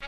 Hey,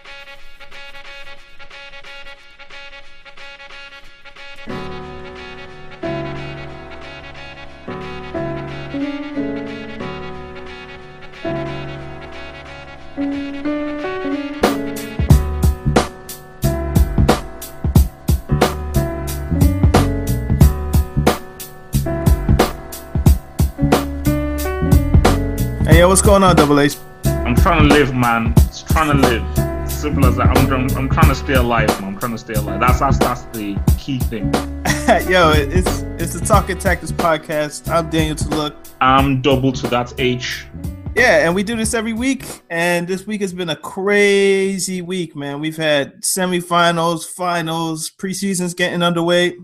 yo, what's going on, Double H? I'm trying to live, man. Just trying to live. Simple as that. I'm, I'm, I'm trying to stay alive, man. I'm trying to stay alive. That's that's that's the key thing. yo, it's it's the Talking Tactics podcast. I'm Daniel Tuluk. I'm double to that H. Yeah, and we do this every week. And this week has been a crazy week, man. We've had semifinals, finals, preseasons getting underway.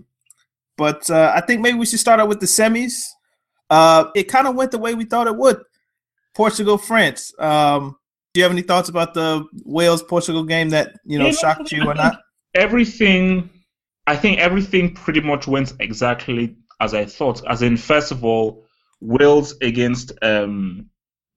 But uh, I think maybe we should start out with the semis. Uh, it kind of went the way we thought it would. Portugal, France. Um, do you have any thoughts about the Wales Portugal game that you know Yeah, shocked you or not? Everything, I think everything pretty much went exactly as I thought. As in, first of all, Wales against um,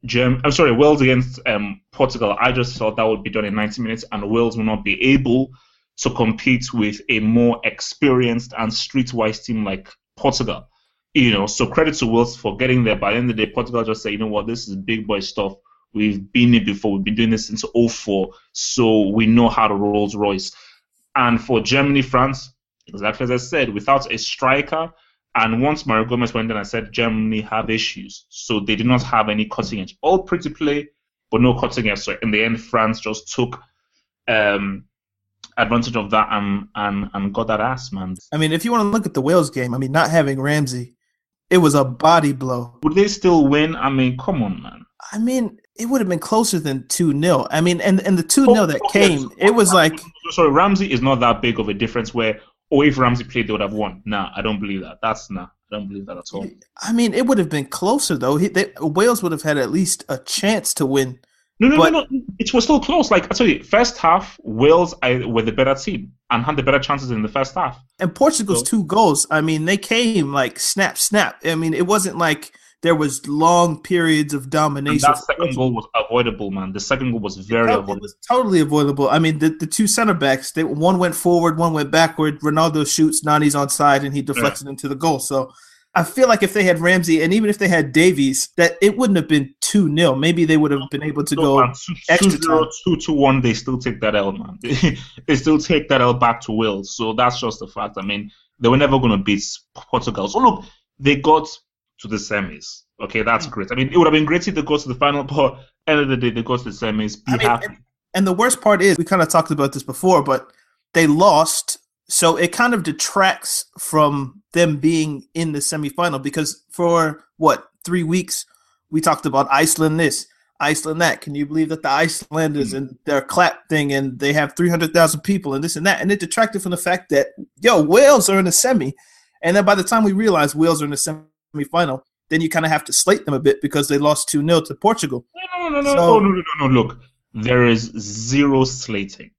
Germ. I'm sorry, Wales against um, Portugal. I just thought that would be done in 90 minutes, and Wales will not be able to compete with a more experienced and streetwise team like Portugal. You know, so credit to Wales for getting there. By the end of the day, Portugal just said, you know what, this is big boy stuff. We've been here before. We've been doing this since 04, so we know how to Rolls Royce. And for Germany, France, exactly as I said, without a striker, and once Mario Gomez went in, I said Germany have issues. So they did not have any cutting edge. All pretty play, but no cutting edge. So in the end, France just took um, advantage of that and, and, and got that ass, man. I mean, if you want to look at the Wales game, I mean, not having Ramsey, it was a body blow. Would they still win? I mean, come on, man. I mean, it would have been closer than 2 0. I mean, and, and the 2 0 that oh, Okay, came, it was like, Sorry, Ramsey is not that big of a difference where, oh, if Ramsey played, they would have won. Nah, I don't believe that. That's nah. I don't believe that at all. I mean, it would have been closer, though. He, they, Wales would have had at least a chance to win. No, no, But- no, no. It was still close. Like I tell you, first half, Wales I, were the better team and had the better chances in the first half. And Portugal's So- two goals, I mean, they came like snap, snap. I mean, it wasn't like there was long periods of And domination. that second goal was avoidable, man. The second goal was very It avoidable. was totally avoidable. I mean, the, the two center backs, they one went forward, one went backward. Ronaldo shoots, Nani's on side, and he deflects it into the goal. So I feel like if they had Ramsey and even if they had Davies, that it wouldn't have been 2 0. Maybe they would have been able to No, go man, two, extra two, zero, two to one, they still take that L, man. they still take that L back to Wales. So that's just the fact. I mean, they were never going to beat Portugal. So look, they got to the semis. Okay, that's Hmm. great. I mean, it would have been great if they got to the final, but end of the day, they got to the semis. Be I mean, happy. and, and the worst part is we kind of talked about this before, but they lost, so it kind of detracts from them being in the semifinal because for what three weeks we talked about Iceland this, Iceland that. Can you believe that the Icelanders and their clap thing and they have three hundred thousand people and this and that, and it detracted from the fact that yo Wales are in the semi, and then by the time we realize Wales are in the semifinal, then you kind of have to slate them a bit because they lost two 0 to Portugal. No, no, no, no, So- no, no, no, no, no. Look, there is zero slating.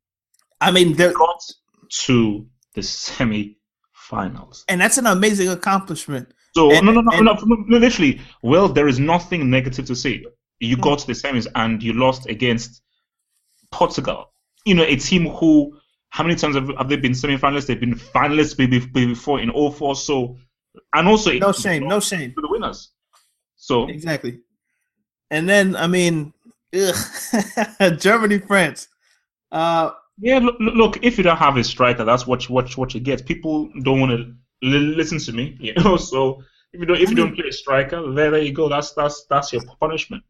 I mean, they're Got to the semi-finals. and that's an amazing accomplishment. So And- no, no, no, and- no, no, literally. Well, there is nothing negative to say. Hmm. You got to the semis and you lost against Portugal. You know, a team who, how many times have, have they been semi-finalists? They've been finalists before in 04. So, and also No shame, no shame. to the winners. So Exactly. And then I mean, Germany, France. Uh, yeah, look, look, if you don't have a striker, that's what you, what, what you get. People don't want to li- listen to me, you know. So if you don't if you don't play a striker, there, there you go. That's that's that's your punishment.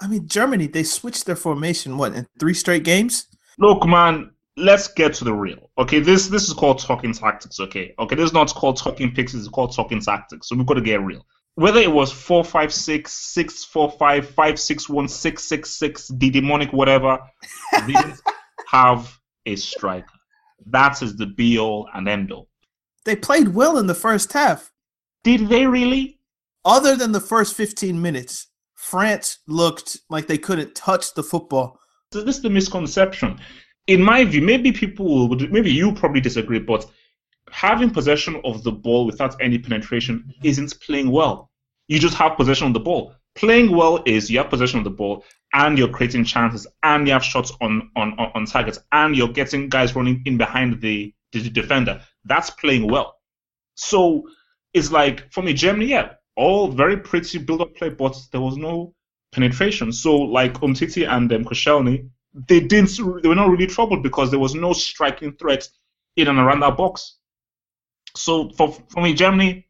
I mean, Germany they switched their formation what in three straight games. Look, man, let's get to the real. Okay, this this is called talking tactics. Okay, okay, this is not called talking picks. It's called talking tactics. So we've got to get real. Whether it was four five six six four five five six one six six six the demonic whatever, didn't have a striker. That is the be all and end all. They played well in the first half. Did they really? Other than the first fifteen minutes, France looked like they couldn't touch the football. So this is the misconception in my view, maybe people would, maybe you probably disagree, but having possession of the ball without any penetration isn't playing well. You just have possession of the ball. Playing well is you have possession of the ball and you're creating chances and you have shots on on on targets and you're getting guys running in behind the, the defender. That's playing well. So it's like for me, Germany, yeah, all very pretty build-up play, but there was no penetration. So like Umtiti and um, Koscielny, they didn't they were not really troubled because there was no striking threat in and around that box. So for for me, Germany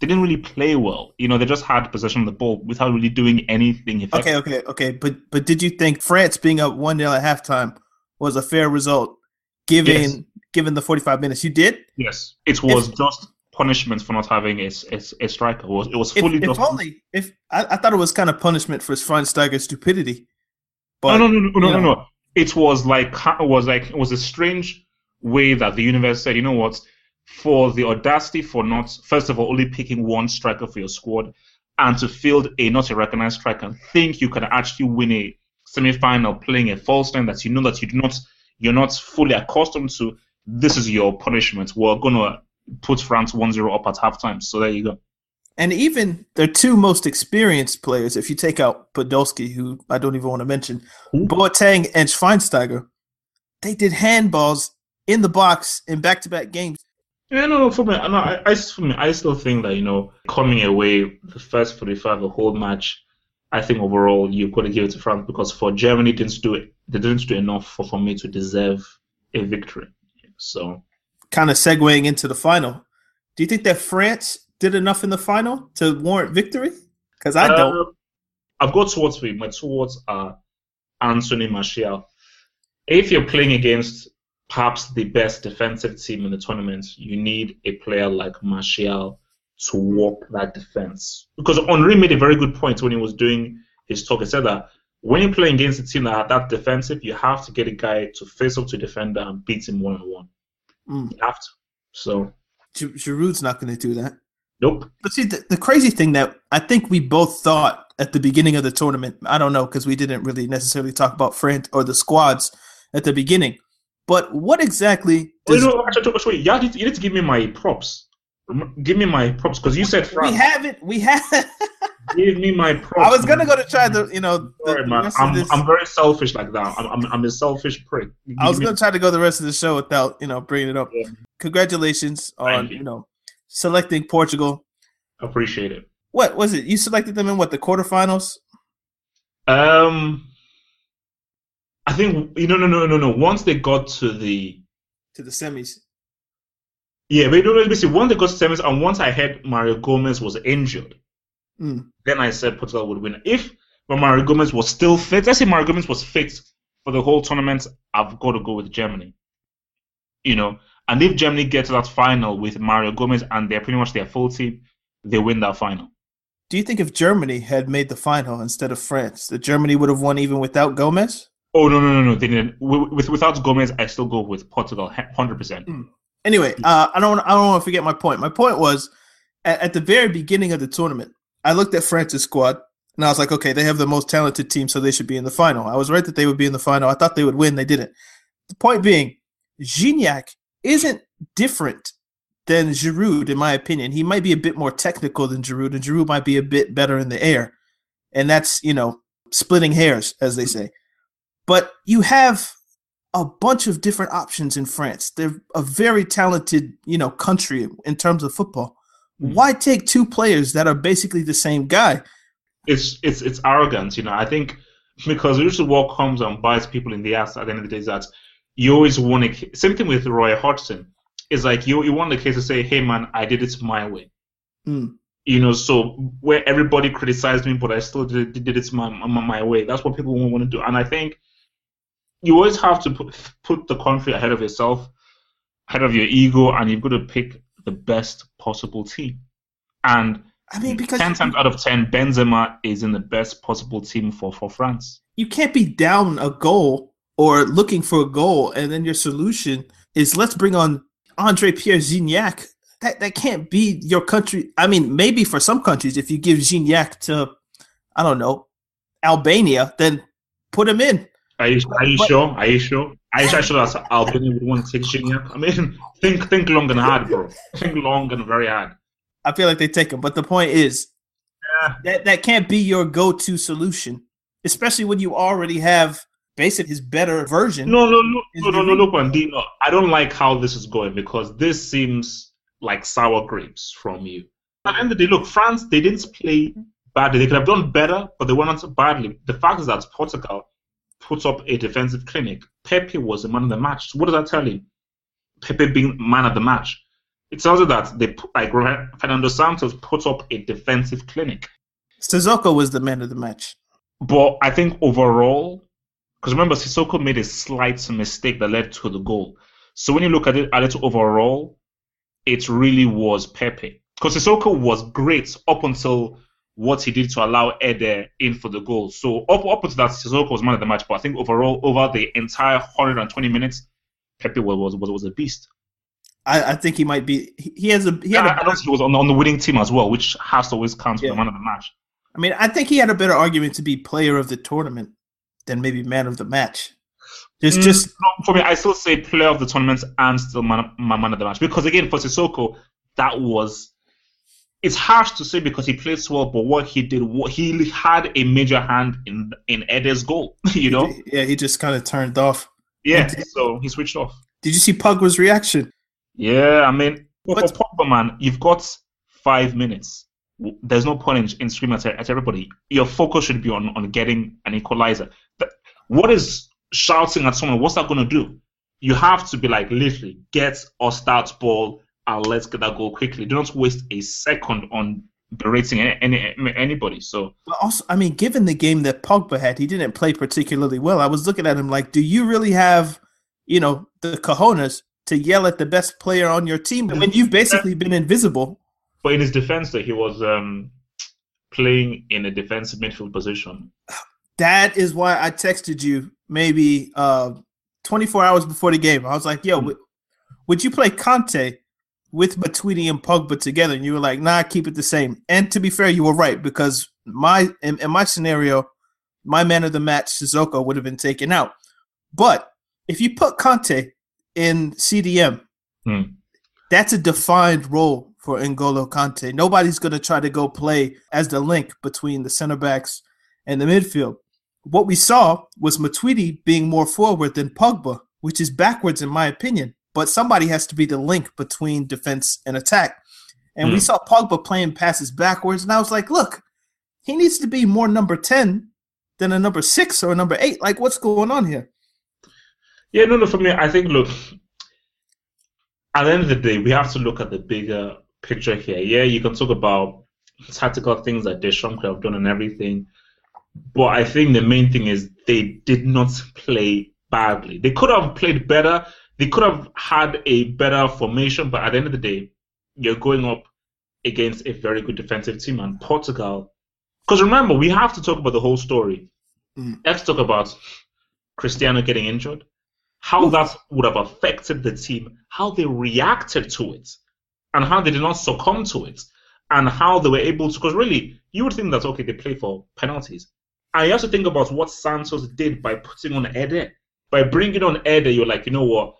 they didn't really play well. You know, they just had possession of the ball without really doing anything effective. Okay, okay, okay. But but did you think France being up one 0 at halftime was a fair result given yes. given the forty five minutes? You did. Yes, it was if, just punishment for not having a, a, a striker. It was it was fully. If, if only if I, I, thought it was kind of punishment for Schweinsteiger's stupidity. But, oh, no, no, no, no, no, no, no. It was like it was like it was a strange way that the universe said, you know what, for the audacity for not first of all only picking one striker for your squad and to field a not a recognized striker and think you can actually win a semi-final playing a false nine that you know that you do not you're not fully accustomed to. This is your punishment. We're gonna put France 1-0 up at halftime. So there you go. And even their two most experienced players, if you take out Podolski, who I don't even want to mention, Ooh. Boateng and Schweinsteiger, they did handballs in the box in back-to-back games. Yeah, no, no. For me, no, I, I, for me, I still think that you know, coming away the first forty-five, the whole match, I think overall you've got to give it to France because for Germany didn't do it. They didn't do enough for, for me to deserve a victory. So, kind of segueing into the final, do you think that France did enough in the final to warrant victory? Because I don't. Uh, I've got towards me. My towards are Anthony Martial. If you're playing against perhaps the best defensive team in the tournament, you need a player like Martial to walk that defense. Because Henry made a very good point when he was doing his talk. He said that when you're playing against a team that are that defensive, you have to get a guy to face up to a defender and beat him one on one. You have to. So Giroud's not going to do that. Nope. But see, the, the crazy thing that I think we both thought at the beginning of the tournament, I don't know, because we didn't really necessarily talk about France or the squads at the beginning. But what exactly? Oh, does, oh, you know, actually, you need, to, you need to give me my props. Give me my props because you said France. We haven't. We haven't. give me my props. I was gonna go to try the, you know, the, Sorry, man. I'm. I'm very selfish like that. I'm, I'm, I'm a selfish prick. Give I was gonna try to go the rest of the show without, you know, bringing it up. Yeah. Congratulations on, you. you know, selecting Portugal. Appreciate it. What was it? You selected them in what the quarterfinals? Um, I think you know, no, no, no, no. Once they got to the to the semis. Yeah, but you know, basically, once they got to semis, and once I heard Mario Gomez was injured, mm. then I said Portugal would win. If but Mario Gomez was still fit, let's say Mario Gomez was fit for the whole tournament, I've got to go with Germany. You know, and if Germany gets to that final with Mario Gomez and they're pretty much their full team, they win that final. Do you think if Germany had made the final instead of France, that Germany would have won even without Gomez? Oh no no no no! They didn't. With without Gomez, I still go with Portugal, hundred percent. Hmm. Anyway, uh, I don't I don't want to forget my point. My point was at, at the very beginning of the tournament, I looked at France's squad and I was like, okay, they have the most talented team, so they should be in the final. I was right that they would be in the final. I thought they would win. They didn't. The point being, Gignac isn't different than Giroud, in my opinion. He might be a bit more technical than Giroud, and Giroud might be a bit better in the air. And that's, you know, splitting hairs, as they say. But you have a bunch of different options in France. They're a very talented, you know, country in terms of football. Mm-hmm. Why take two players that are basically the same guy? It's it's it's arrogance, you know. I think because usually what comes and bites people in the ass at the end of the day is that you always want to. same thing with Roy Hodgson. It's like you you want the case to say, hey man, I did it my way. Mm. You know, so where everybody criticized me, but I still did, did it my, my my way. That's what people want to do, and I think you always have to put put the country ahead of yourself, ahead of your ego, and you've got to pick the best possible team. And I mean, because ten times out of ten, Benzema is in the best possible team for for France. you can't be down a goal or looking for a goal, and then your solution is let's bring on Andre Pierre Gignac. That that can't be your country. I mean, maybe for some countries, if you give Gignac to, I don't know, Albania, then put him in. Are you, are you But- sure? Are you sure? Are you sure Albania would want to take Gignac? I mean, think think long and hard, bro. Think long and very hard. I feel like they take him, but the point is Yeah. that that can't be your go-to solution, especially when you already have basically his better version. No, no, no, no, no, no, look, Andino. I don't like how this is going because this seems like sour grapes from you. At the end of the day, look, France, they didn't play badly. They could have done better, but they went on so badly. The fact is that Portugal put up a defensive clinic. Pepe was the man of the match. So what does that tell you? Pepe being man of the match. It tells you that they put, like Fernando Santos put up a defensive clinic. Sissoko was the man of the match. But I think overall, because remember, Sissoko made a slight mistake that led to the goal. So when you look at it, at it overall, it really was Pepe. Because Sissoko was great up until what he did to allow Eder in for the goal. So up up until that, Sissoko was man of the match. But I think overall, over the entire 120 minutes, Pepe was was was, a beast. I, I think he might be. He has a. He had I, a I don't he was on, on the winning team as well, which has to always count for Yeah. the man of the match. I mean, I think he had a better argument to be player of the tournament than maybe man of the match. It's Mm, just for me, I still say player of the tournament and still man, my man of the match because again for Sissoko, that was it's harsh to say because he played so well, but what he did, what he had a major hand in in Eder's goal. You know, yeah, he just kind of turned off. yeah. So he switched off. Did you see Pogba's reaction? Yeah, I mean, But- for Pogba, man, you've got five minutes. There's no point in, in screaming at, at everybody. Your focus should be on, on getting an equalizer. What is shouting at someone? What's that going to do? You have to be like, literally, get or start ball and let's get that goal quickly. Do not waste a second on berating any, any anybody. So But also, I mean, given the game that Pogba had, he didn't play particularly well. I was looking at him like, do you really have, you know, the cojones to yell at the best player on your team when you've basically been invisible? But in his defense, that he was um, playing in a defensive midfield position. That is why I texted you maybe uh, 24 hours before the game. I was like, yo, w- would you play Kanté with Matuidi and Pogba together? And you were like, nah, keep it the same. And to be fair, you were right because my in, in my scenario, my man of the match, Sissoko, would have been taken out. But if you put Kanté in CDM, Hmm. that's a defined role for N'Golo Kanté. Nobody's going to try to go play as the link between the center backs and the midfield. What we saw was Matuidi being more forward than Pogba, which is backwards in my opinion. But somebody has to be the link between defense and attack. And we Hmm. saw Pogba playing passes backwards, and I was like, look, he needs to be more number 10 than a number six or a number eight. Like, what's going on here? Yeah, no, no. For me, I think look. At the end of the day, we have to look at the bigger picture here. Yeah, you can talk about tactical things that Deschamps could have done and everything, but I think the main thing is they did not play badly. They could have played better. They could have had a better formation, but at the end of the day, you're going up against a very good defensive team and Portugal. Because remember, we have to talk about the whole story. Mm. Let's talk about Cristiano getting injured, how that would have affected the team, how they reacted to it, and how they did not succumb to it, and how they were able to. Because really, you would think that okay, they play for penalties, I to think about what Santos did by putting on Eder, by bringing on Eder. You're like, you know what,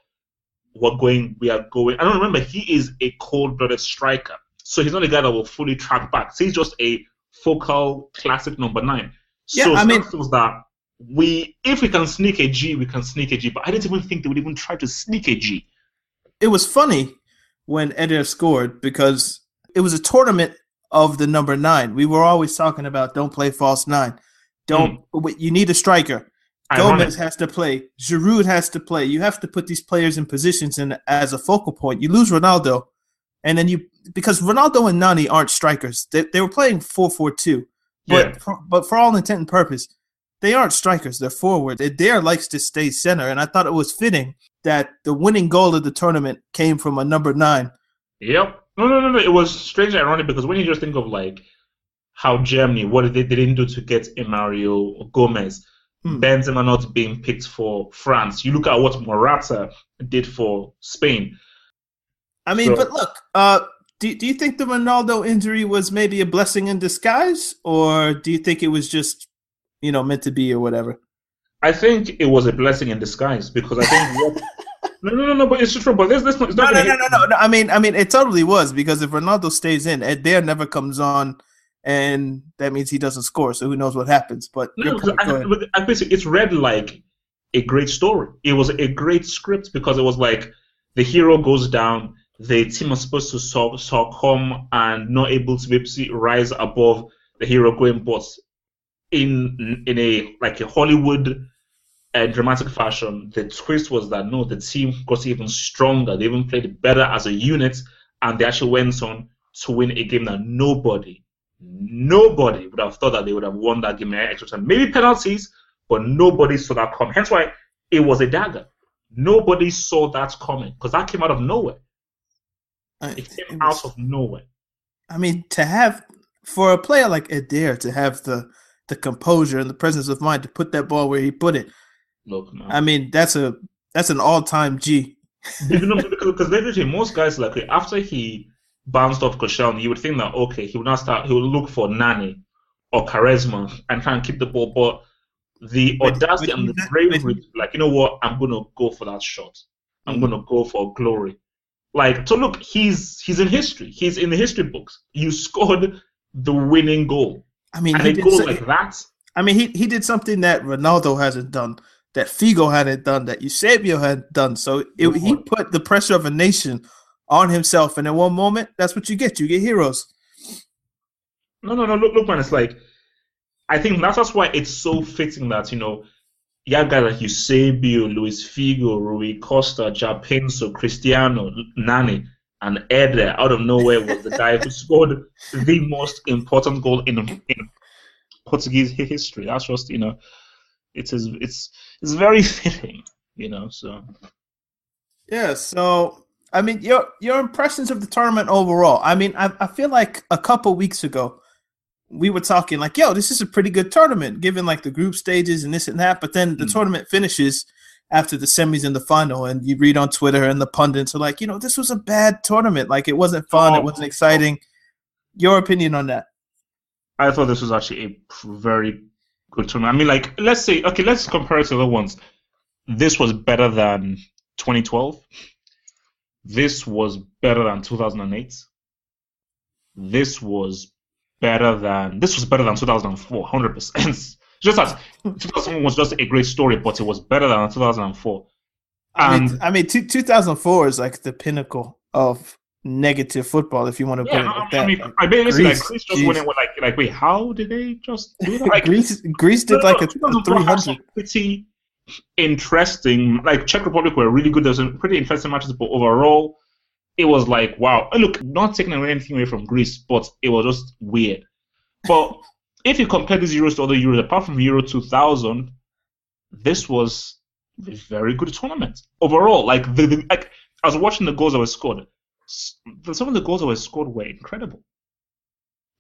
we're going, we are going. I don't remember. He is a cold-blooded striker, so he's not a guy that will fully track back. So he's just a focal classic number nine. So Yeah, I mean- that we, if we can sneak a G, we can sneak a G. But I didn't even think they would even try to sneak a G. it was funny when Eder scored because it was a tournament of the number nine. We were always talking about don't play false nine. Don't wait, you need a striker. Gomez has to play. Giroud has to play. You have to put these players in positions and as a focal point. You lose Ronaldo, and then you because Ronaldo and Nani aren't strikers. They, they were playing 4-4-2. But Yeah. for, but for all intent and purpose, they aren't strikers. They're forward. Eder likes to stay center, and I thought it was fitting that the winning goal of the tournament came from a number nine. Yep. No, no, no, no. It was strangely ironic because when you just think of like how Germany, what they, they didn't do to get a Mario Gomez, Hmm. Benzema not being picked for France. You look at what Morata did for Spain. I mean, So- but look, uh, do, do you think the Ronaldo injury was maybe a blessing in disguise, or do you think it was just, you know, meant to be or whatever? I think it was a blessing in disguise because I think what. No, no, no, no, but it's true. But this, this, it's No, not no, no, no, no, no. I mean, I mean, it totally was because if Ronaldo stays in, Eder never comes on, and that means he doesn't score. So who knows what happens? But No, your because point, go I. I basically, it's read like a great story. It was a great script because it was like the hero goes down, the team is supposed to suc- succumb and not able to rise above the hero going, but in in a like a Hollywood uh, dramatic fashion, the twist was that no, the team got even stronger. They even played better as a unit, and they actually went on to win a game that nobody, nobody would have thought that they would have won that game in extra time. Maybe penalties, but nobody saw that coming. Hence why it was a dagger. Nobody saw that coming because that came out of nowhere. Uh, It came it was- out of nowhere. I mean, to have for a player like Eder to have the the composure and the presence of mind to put that ball where he put it. Look, man. I mean, that's a that's an all time G. because, literally most guys like after he bounced off Koscielny, you would think that okay, he would not start. He would look for Nani or Quaresma and try and keep the ball, but the audacity but and the bravery, like you know what, I'm gonna go for that shot. I'm Mhm. gonna go for glory. Like so, look, he's he's in history. He's in the history books. You scored the winning goal, I mean, and he did like that. I mean, he he did something that Ronaldo hasn't done, that Figo hadn't done, that Eusebio had done. So it, he put the pressure of a nation on himself, and in one moment, that's what you get. You get heroes. No, no, no. Look, look, man. It's like I think that's that's why it's so fitting that you know you have guys like Eusebio, Luis Figo, Rui Costa, Japinso, Cristiano, Nani, and Eder out of nowhere was the guy who scored the most important goal in in Portuguese history. That's just you know, it is it's it's very fitting, you know. So Yeah. So I mean, your your impressions of the tournament overall. I mean, I I feel like a couple weeks ago. We were talking like, yo, this is a pretty good tournament, given like the group stages and this and that. But then the Mm. tournament finishes after the semis and the final, and you read on Twitter and the pundits are like, you know, this was a bad tournament. Like it wasn't fun, it Oh. wasn't exciting. Your opinion on that? I thought this was actually a very good tournament. I mean, like, let's say, okay, let's compare it to the ones. This was better than 2012. This was better than 2008. This was better than this was better than 2004, 100. Just as 2001 was just a great story, but it was better than 2004. I mean, And- I mean, two, 2004 is like the pinnacle of negative football, if you want to put Yeah, it like I, that. I mean, Like, I basically like Greece, Greece just in with like, like, wait, how did they just do that? Like, Greece, Greece did like a, a 2004 had 300. some pretty interesting. Like Czech Republic were really good. There was some pretty interesting matches, but overall, it was like wow. And look, not taking anything away from Greece, but it was just weird. But if you compare these Euros to other Euros, apart from Euro 2000, this was a very good tournament overall. Like the, the like, I was watching the goals that were scored. Some of the goals that were scored were incredible.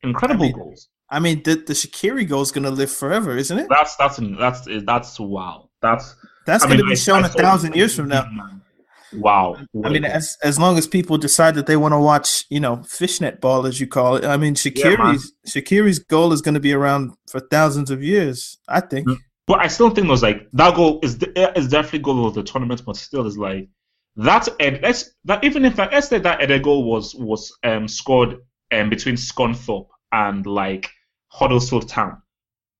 Incredible I mean, goals. I mean, the, the Shaqiri goal is going to live forever, isn't it? That's that's that's that's wow. That's That's I going to mean, be I- shown I a thousand years from now. Wow. I mean, as as long as people decide that they want to watch, you know, fishnet ball as you call it. I mean, Yeah. Shaqiri's Shaqiri's goal is going to be around for thousands of years. I think. Mm. but I still think there's like that goal is the, is definitely goal of the tournament, but still is like that. Ed, let's that even if that let's say that Eder goal was was um scored um between Scunthorpe and like Huddersfield Town,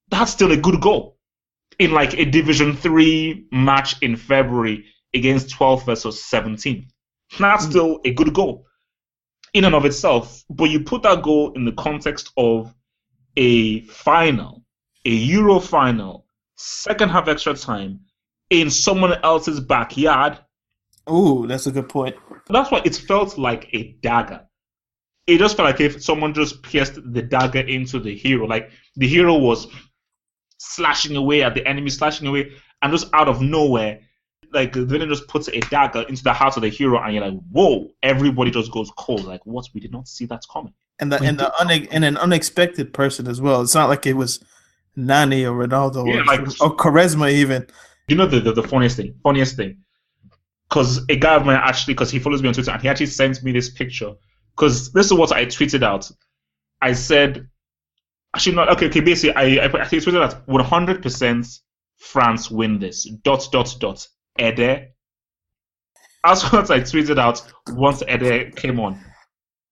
that's still a good goal in like a Division Three match in February against 12 versus 17. That's Mm. still a good goal in and of itself. But you put that goal in the context of a final, a Euro final second half extra time in someone else's backyard. Ooh, that's a good point. That's why it felt like a dagger. It just felt like if someone just pierced the dagger into the hero, like the hero was slashing away at the enemy, slashing away, and just out of nowhere, like the villain just puts a dagger into the heart of the hero, and you're like, "Whoa!" Everybody just goes cold. Like, what? We did not see that coming. And the and the une- and an unexpected person as well. It's not like it was Nani or Ronaldo Yeah, or, like- or Quaresma even. You know the the, the funniest thing, funniest thing, because a guy of mine actually, because he follows me on Twitter, and he actually sent me this picture. Because this is what I tweeted out. I said, actually not okay. Okay, basically, I I, I think I tweeted out 100 percent France win this. Dot dot dot. Ede. That's what I tweeted out once Ede came on.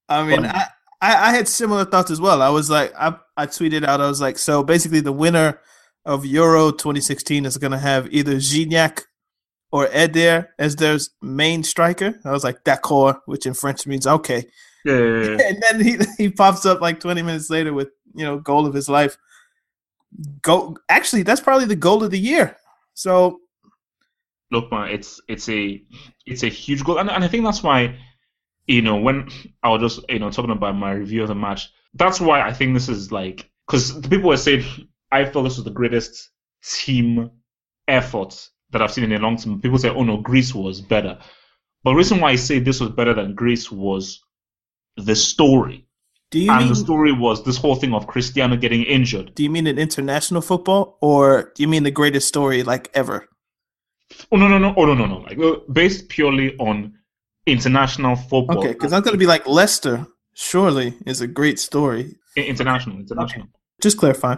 I mean. I, I, I had similar thoughts as well. I was like, I, I tweeted out, I was like, so basically the winner of Euro 2016 is going to have either Gignac or Eder as their main striker. I was like, d'accord, which in French means okay. Yeah, yeah, yeah. And then he, he pops up like 20 minutes later with, you know, goal of his life. Go, actually, that's probably the goal of the year. So, look man it's it's a it's a huge goal. And, and i think that's why you know when i was just you know talking about my review of the match that's why i think this is like because the people were saying i felt this was the greatest team effort that i've seen in a long time. People say oh no greece was better. But the reason why i say this was better than greece was the story. Do you and mean the story was this whole thing of cristiano getting injured. Do you mean in international football or do you mean the greatest story like ever? Oh no no no oh no no no like uh, based purely on international football Okay, because I'm going to be like Leicester. Surely is a great story. International international Just clarify.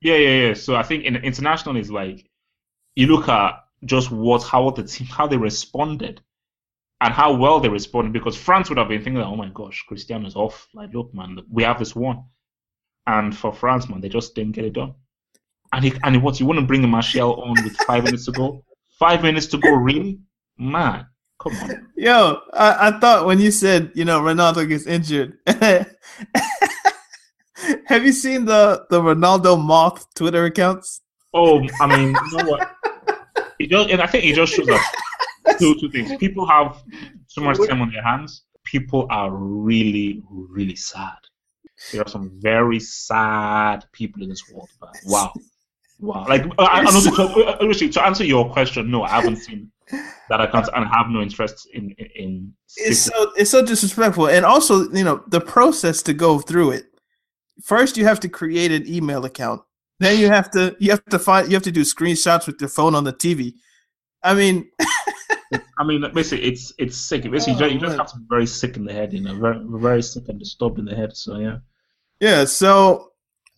Yeah, yeah, yeah. So I think in international is like you look at just what how the team how they responded and how well they responded because France would have been thinking, oh my gosh, Cristiano's off. Like, look, man, we have this one. And for France, man, they just didn't get it done. And he, and what you want to bring Martial on with five minutes to go? Five minutes to go, really? Man, come on. Yo, I, I thought when you said you know Ronaldo gets injured. Have you seen the the Ronaldo moth Twitter accounts? Oh, I mean, you know what? It just, and I think it just shows us two two things. People have so much time on their hands. People are really, really sad. There are some very sad people in this world. Man. Wow, wow. Like, uh, I, I to, to, honestly, to answer your question, no, I haven't seen that account and have no interest in in. It's so it's so disrespectful, and also you know the process to go through it. First, you have to create an email account. Then you have to you have to find you have to do screenshots with your phone on the TV. I mean, I mean, basically, it's it's sick. Basically, you, Oh, just, you just have to be very sick in the head, you know, very very sick and disturbed in the head. So yeah. Yeah, so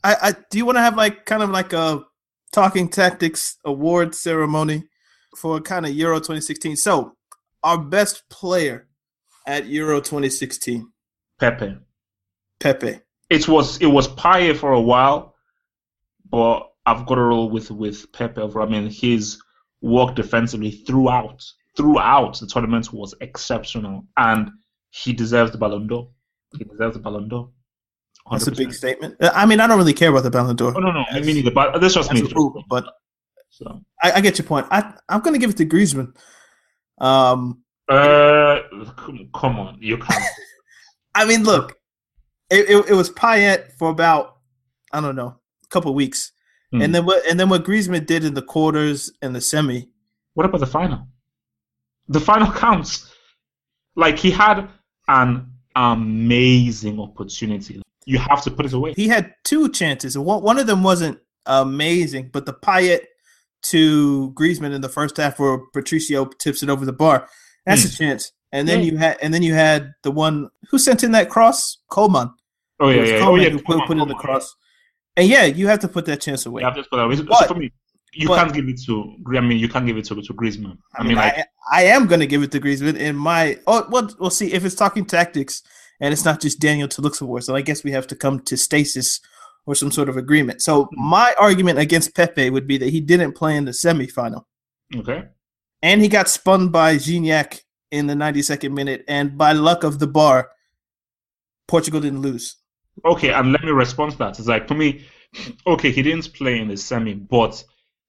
I, I do you want to have like kind of like a talking tactics award ceremony for kind of Euro 2016. So our best player at Euro 2016, Pepe. Pepe. it was it was Payet for a while, but I've got to roll with with Pepe. I mean, his work defensively throughout throughout the tournament was exceptional, and he deserves the Ballon d'Or. He deserves the Ballon d'Or. That's a big statement. Uh, I mean, I don't really care about the Ballon d'Or Oh no, no, me neither. But this just me. rule, but So, I, I get your point. I I'm gonna give it to Griezmann. Um, uh, come, come on, you can't. I mean, look, it, it, it was Payet for about I don't know a couple weeks, Hmm. and then what and then what Griezmann did in the quarters and the semi. What about the final? The final counts. Like he had an amazing opportunity. You have to put it away. He had two chances, and one one of them wasn't amazing, but the Payet to Griezmann in the first half, where Patricio tips it over the bar, that's hmm. a chance. And then Yeah. you had and then you had the one who sent in that cross, Coleman. Oh It yeah, was yeah. Oh Coleman yeah. who come put, on, put in the cross. And yeah, you have to put that chance away. You have to put that away. So But- for me, you but- can't give it to. I mean, you can't give it to to Griezmann. I mean, I, I am going to give it to Griezmann in my. Oh, well, we'll see if it's talking tactics and it's not just Daniel to look for. So I guess we have to come to stasis or some sort of agreement. So mm-hmm. my argument against Pepe would be that he didn't play in the semifinal okay. and he got spun by Gignac in the 92nd minute, and by luck of the bar, Portugal didn't lose. Okay, and let me respond to that. It's like for me, okay, he didn't play in the semi, but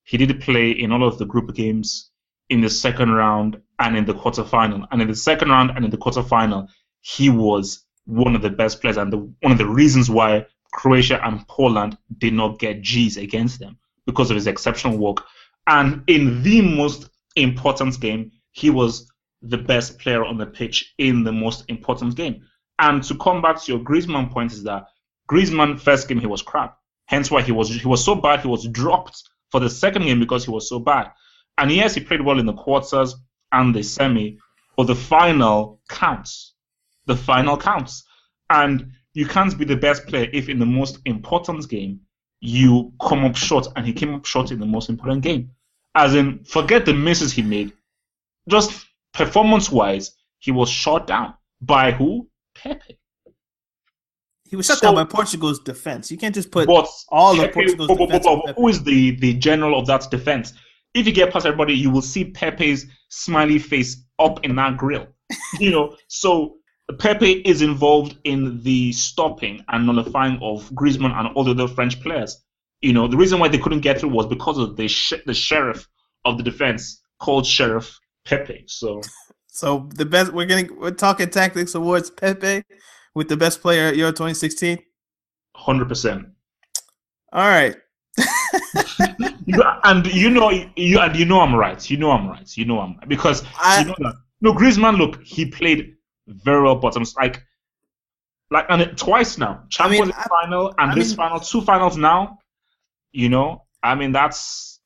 he did play in all of the group games in the second round and in the quarterfinal. And in the second round and in the quarterfinal, he was one of the best players and the, one of the reasons why Croatia and Poland did not get G's against them because of his exceptional work. And in the most important game, he was the best player on the pitch in the most important game. And to come back to your Griezmann point is that Griezmann first game he was crap. Hence why he was he was so bad he was dropped for the second game because he was so bad. And yes, he played well in the quarters and the semi, but the final counts. The final counts. And you can't be the best player if in the most important game you come up short, and he came up short in the most important game. As in, forget the misses he made. Just performance wise, he was shot down. By who? Pepe. He was shut so, down by Portugal's defense. You can't just put all Pepe, of Portugal's but, defense. But, but, who is the, the general of that defense? If you get past everybody, you will see Pepe's smiley face up in that grill. you know, so Pepe is involved in the stopping and nullifying of Griezmann and all the other French players. You know, the reason why they couldn't get through was because of the sh- the sheriff of the defense called Sheriff Pepe. So, so the best we're getting we're talking tactics awards Pepe with the best player at Euro 2016. Hundred percent. All right. and you know you and you know I'm right. You know I'm right. You know I'm right. because I, you know that. No, Griezmann, look, he played very well bottoms. Like, like, and it twice now. Champions I mean, I, final and I this mean, final, two finals now. You know, I mean, that's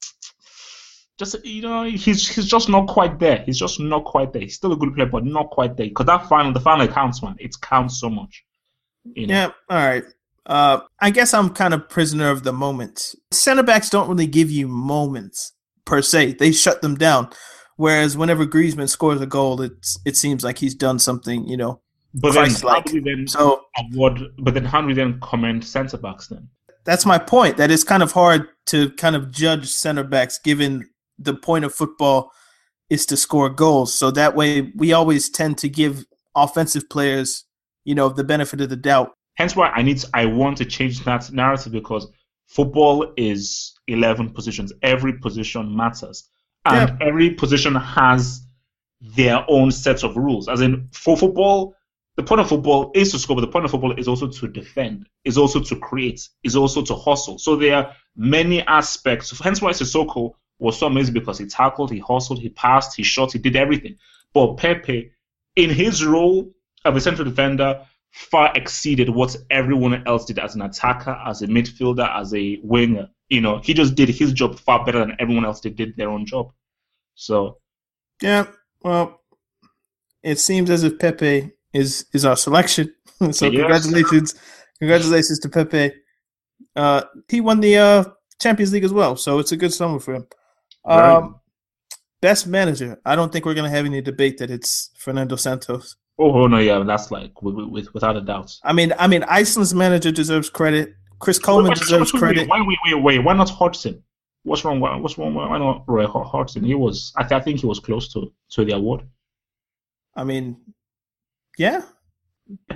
just you know, he's he's just not quite there. He's just not quite there. He's still a good player, but not quite there. Because that final, the final counts, man. It counts so much. You know? Yeah. All right. Uh, I guess I'm kind of prisoner of the moment. Center backs don't really give you moments per se. They shut them down. Whereas whenever Griezmann scores a goal, it's it seems like he's done something, you know, but Christ-like. Then, then so award, but then how do we then comment centre backs then? That's my point. That it's kind of hard to kind of judge center backs given the point of football is to score goals. So that way we always tend to give offensive players, you know, the benefit of the doubt. Hence why I need to, I want to change that narrative because football is 11 positions. Every position matters and yeah. every position has their own sets of rules. As in, for football, the point of football is to score, but the point of football is also to defend, is also to create, is also to hustle. So there are many aspects. Hence why Sissoko was so amazing because he tackled, he hustled, he passed, he shot, he did everything. But Pepe, in his role of a central defender, far exceeded what everyone else did as an attacker, as a midfielder, as a winger. You know, he just did his job far better than everyone else did, did their own job. So, yeah, well, it seems as if Pepe is is our selection. so yes. congratulations, congratulations to Pepe. Uh, he won the uh, Champions League as well, so it's a good summer for him. Um, best manager. I don't think we're gonna have any debate that it's Fernando Santos. Oh, oh no, yeah, that's like with, with, without a doubt. I mean, I mean, Iceland's manager deserves credit. Chris Coleman wait, deserves wait, credit. Wait, wait, wait, wait. Why not Hodgson? What's wrong? What's wrong? Why not Roy Hodgson? He was. I, th- I think he was close to to the award. I mean, yeah.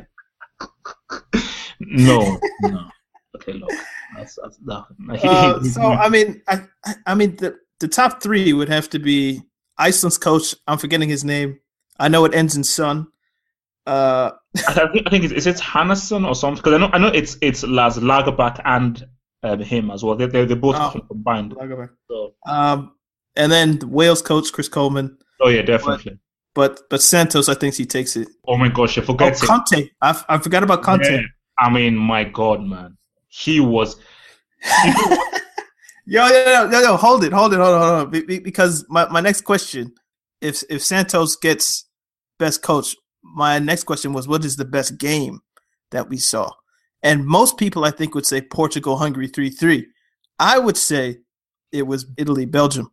no, no. Okay, look. That's, that's, uh, so I mean, I I mean the the top three would have to be Iceland's coach. I'm forgetting his name. I know it ends in son. Uh, I think, I think it's, is it Hannesson or something? Because I know I know it's it's Lars Lagerbäck and um, him as well. They they they both oh, combined. So. Um, and then the Wales coach Chris Coleman. Oh yeah, definitely. But but, but Santos, I think he takes it. Oh my gosh, I forgot. Oh, Conte, I, I forgot about Conte. Yeah. I mean, my God, man, he was. yo, yo, yo, yo, yo, hold it, hold it, hold on, hold on. Because my, my next question, if if Santos gets best coach, my next question was, what is the best game that we saw? And most people, I think, would say Portugal, Hungary, 3 3. I would say it was Italy, Belgium.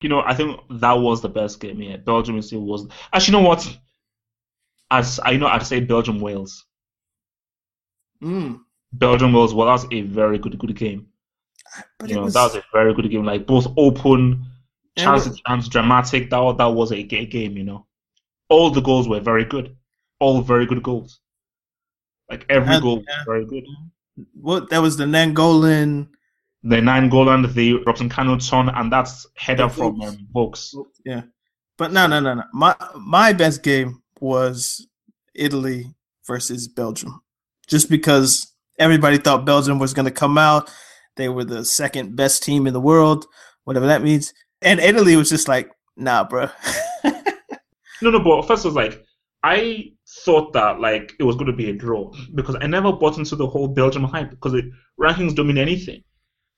You know, I think that was the best game. Yeah, Belgium still was. Actually, you know what? As I know, I'd say Belgium, Wales. Mm. Belgium, Wales. Well, that was a very good, good game. But you know, was... that was a very good game. Like both open, chance, chance, dramatic. That that was a game. You know all the goals were very good, all very good goals. Like every and, goal was very good. What that was the Nainggolan the Nainggolan, the Robson Kanu turn, and that's header from um, Vokes. Yeah, but no, no, no, no. My my best game was Italy versus Belgium, just because everybody thought Belgium was going to come out. They were the second best team in the world, whatever that means, and Italy was just like, nah, bro. No, no, but first was like I thought that like it was going to be a draw because I never bought into the whole Belgium hype because rankings don't mean anything.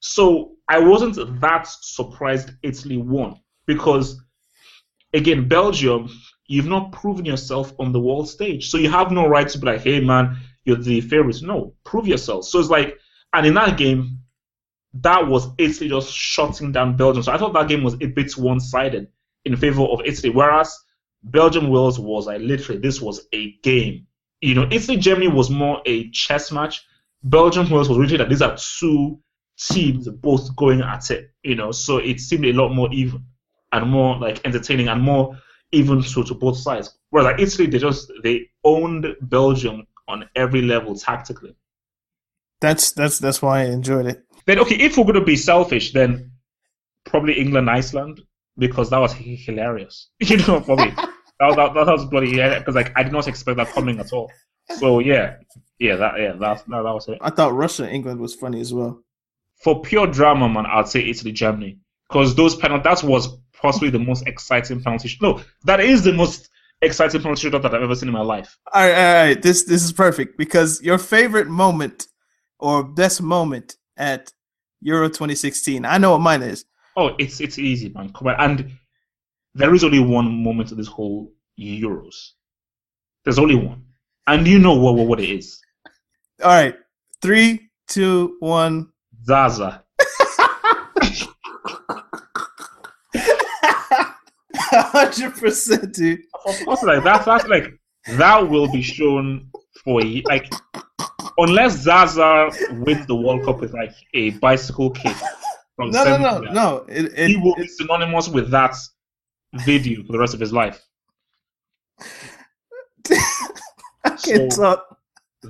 So I wasn't that surprised Italy won because again Belgium, you've not proven yourself on the world stage, so you have no right to be like, hey man, you're the favorites. No, prove yourself. So it's like, and in that game, that was Italy just shutting down Belgium. So I thought that game was a bit one-sided in favor of Italy, whereas Belgium Wales was like literally this was a game. You know, Italy Germany was more a chess match. Belgium Wales was really that these are two teams both going at it. You know, so it seemed a lot more even and more like entertaining and more even so to both sides. Whereas like Italy, they just they owned Belgium on every level tactically. that's that's that's why I enjoyed it. Then okay, if we're gonna be selfish, then probably England Iceland because that was hilarious. You know, probably that, that, that was bloody yeah because like I did not expect that coming at all. So yeah, yeah, that yeah that that, that was it. I thought Russia England was funny as well. For pure drama, man, I'd say Italy Germany because those penalties that was possibly the most exciting penalty. sh- No, that is the most exciting penalty shootout that I've ever seen in my life. All right, all right. This this is perfect because your favorite moment or best moment at Euro 2016. I know what mine is. Oh, it's it's easy, man. Come on, and there is only one moment of this whole Euros. There's only one, and you know what what, what it is. All right, three, two, one. Zaza. Hundred percent, dude. Of course, like that's that's like that will be shown for like unless Zaza wins the World Cup with like a bicycle kick from No, no, no, Senegal, no. It, it, he will be synonymous with that video for the rest of his life. So- talk.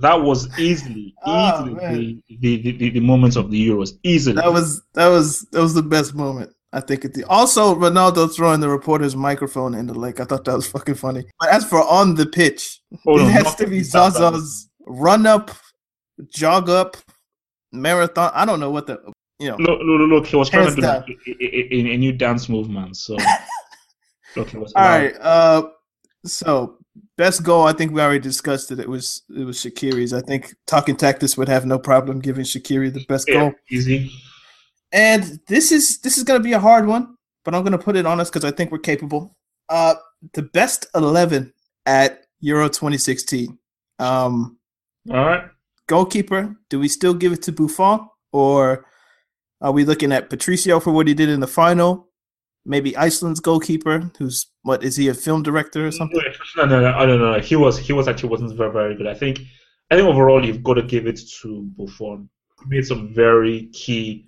That was easily, Oh, easily man. the, the, the, the, the moments of the Euros. Easily. That was that was that was the best moment. I think the also Ronaldo throwing the reporter's microphone in the lake. I thought that was fucking funny. But as for on the pitch, Oh, no, it has to be Zaza's run up, jog up, marathon. I don't know what the you know. Look, look, look, he was trying to do a, a, a new dance movement. So, look, he was. All right. Uh, so best goal. I think we already discussed it. It was it was Shaqiri's. I think Talking Tactics would have no problem giving Shakiri the best Yeah, goal. easy. And this is this is going to be a hard one, but I'm going to put it on us because I think we're capable. Uh, the best eleven at Euro 2016. Um, All right. goalkeeper. Do we still give it to Buffon, or are we looking at Patricio for what he did in the final? Maybe Iceland's goalkeeper, who's what is he a film director or something? No, no, no, I don't. He was, he was actually wasn't very, very good. I think, I think overall you've got to give it to Buffon. He made some very key,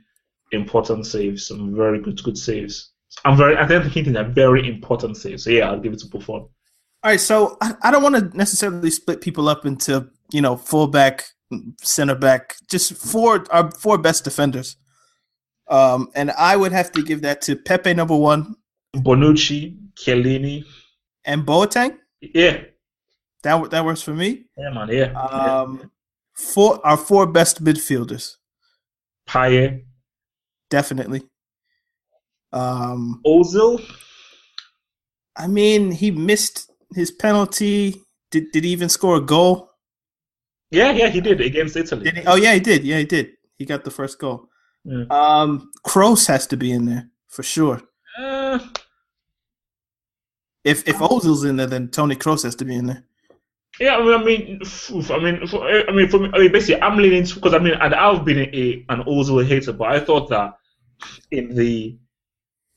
important saves. Some very good, good saves. I'm very, I think they're very important saves. So yeah, I'll give it to Buffon. All right, so I, I don't want to necessarily split people up into you know fullback, center back, just four our four best defenders. Um, and I would have to give that to Pepe number one Bonucci, Chiellini. and Boateng. Yeah, That that works for me. yeah, man, yeah. yeah. Um, four our four best midfielders, Payet, definitely. Um, Ozil. I mean, he missed his penalty. Did did he even score a goal? Yeah, yeah, he did against Italy. Did he? Oh yeah, he did. Yeah, he did. He got the first goal. Yeah. Um, Kroos has to be in there for sure. Uh, If if Ozil's in there, then Tony Kroos has to be in there. Yeah, I mean, I mean, f- I mean, I mean, for me, I mean, basically, I'm leaning because I mean, and I've been a, an Ozil hater, but I thought that in the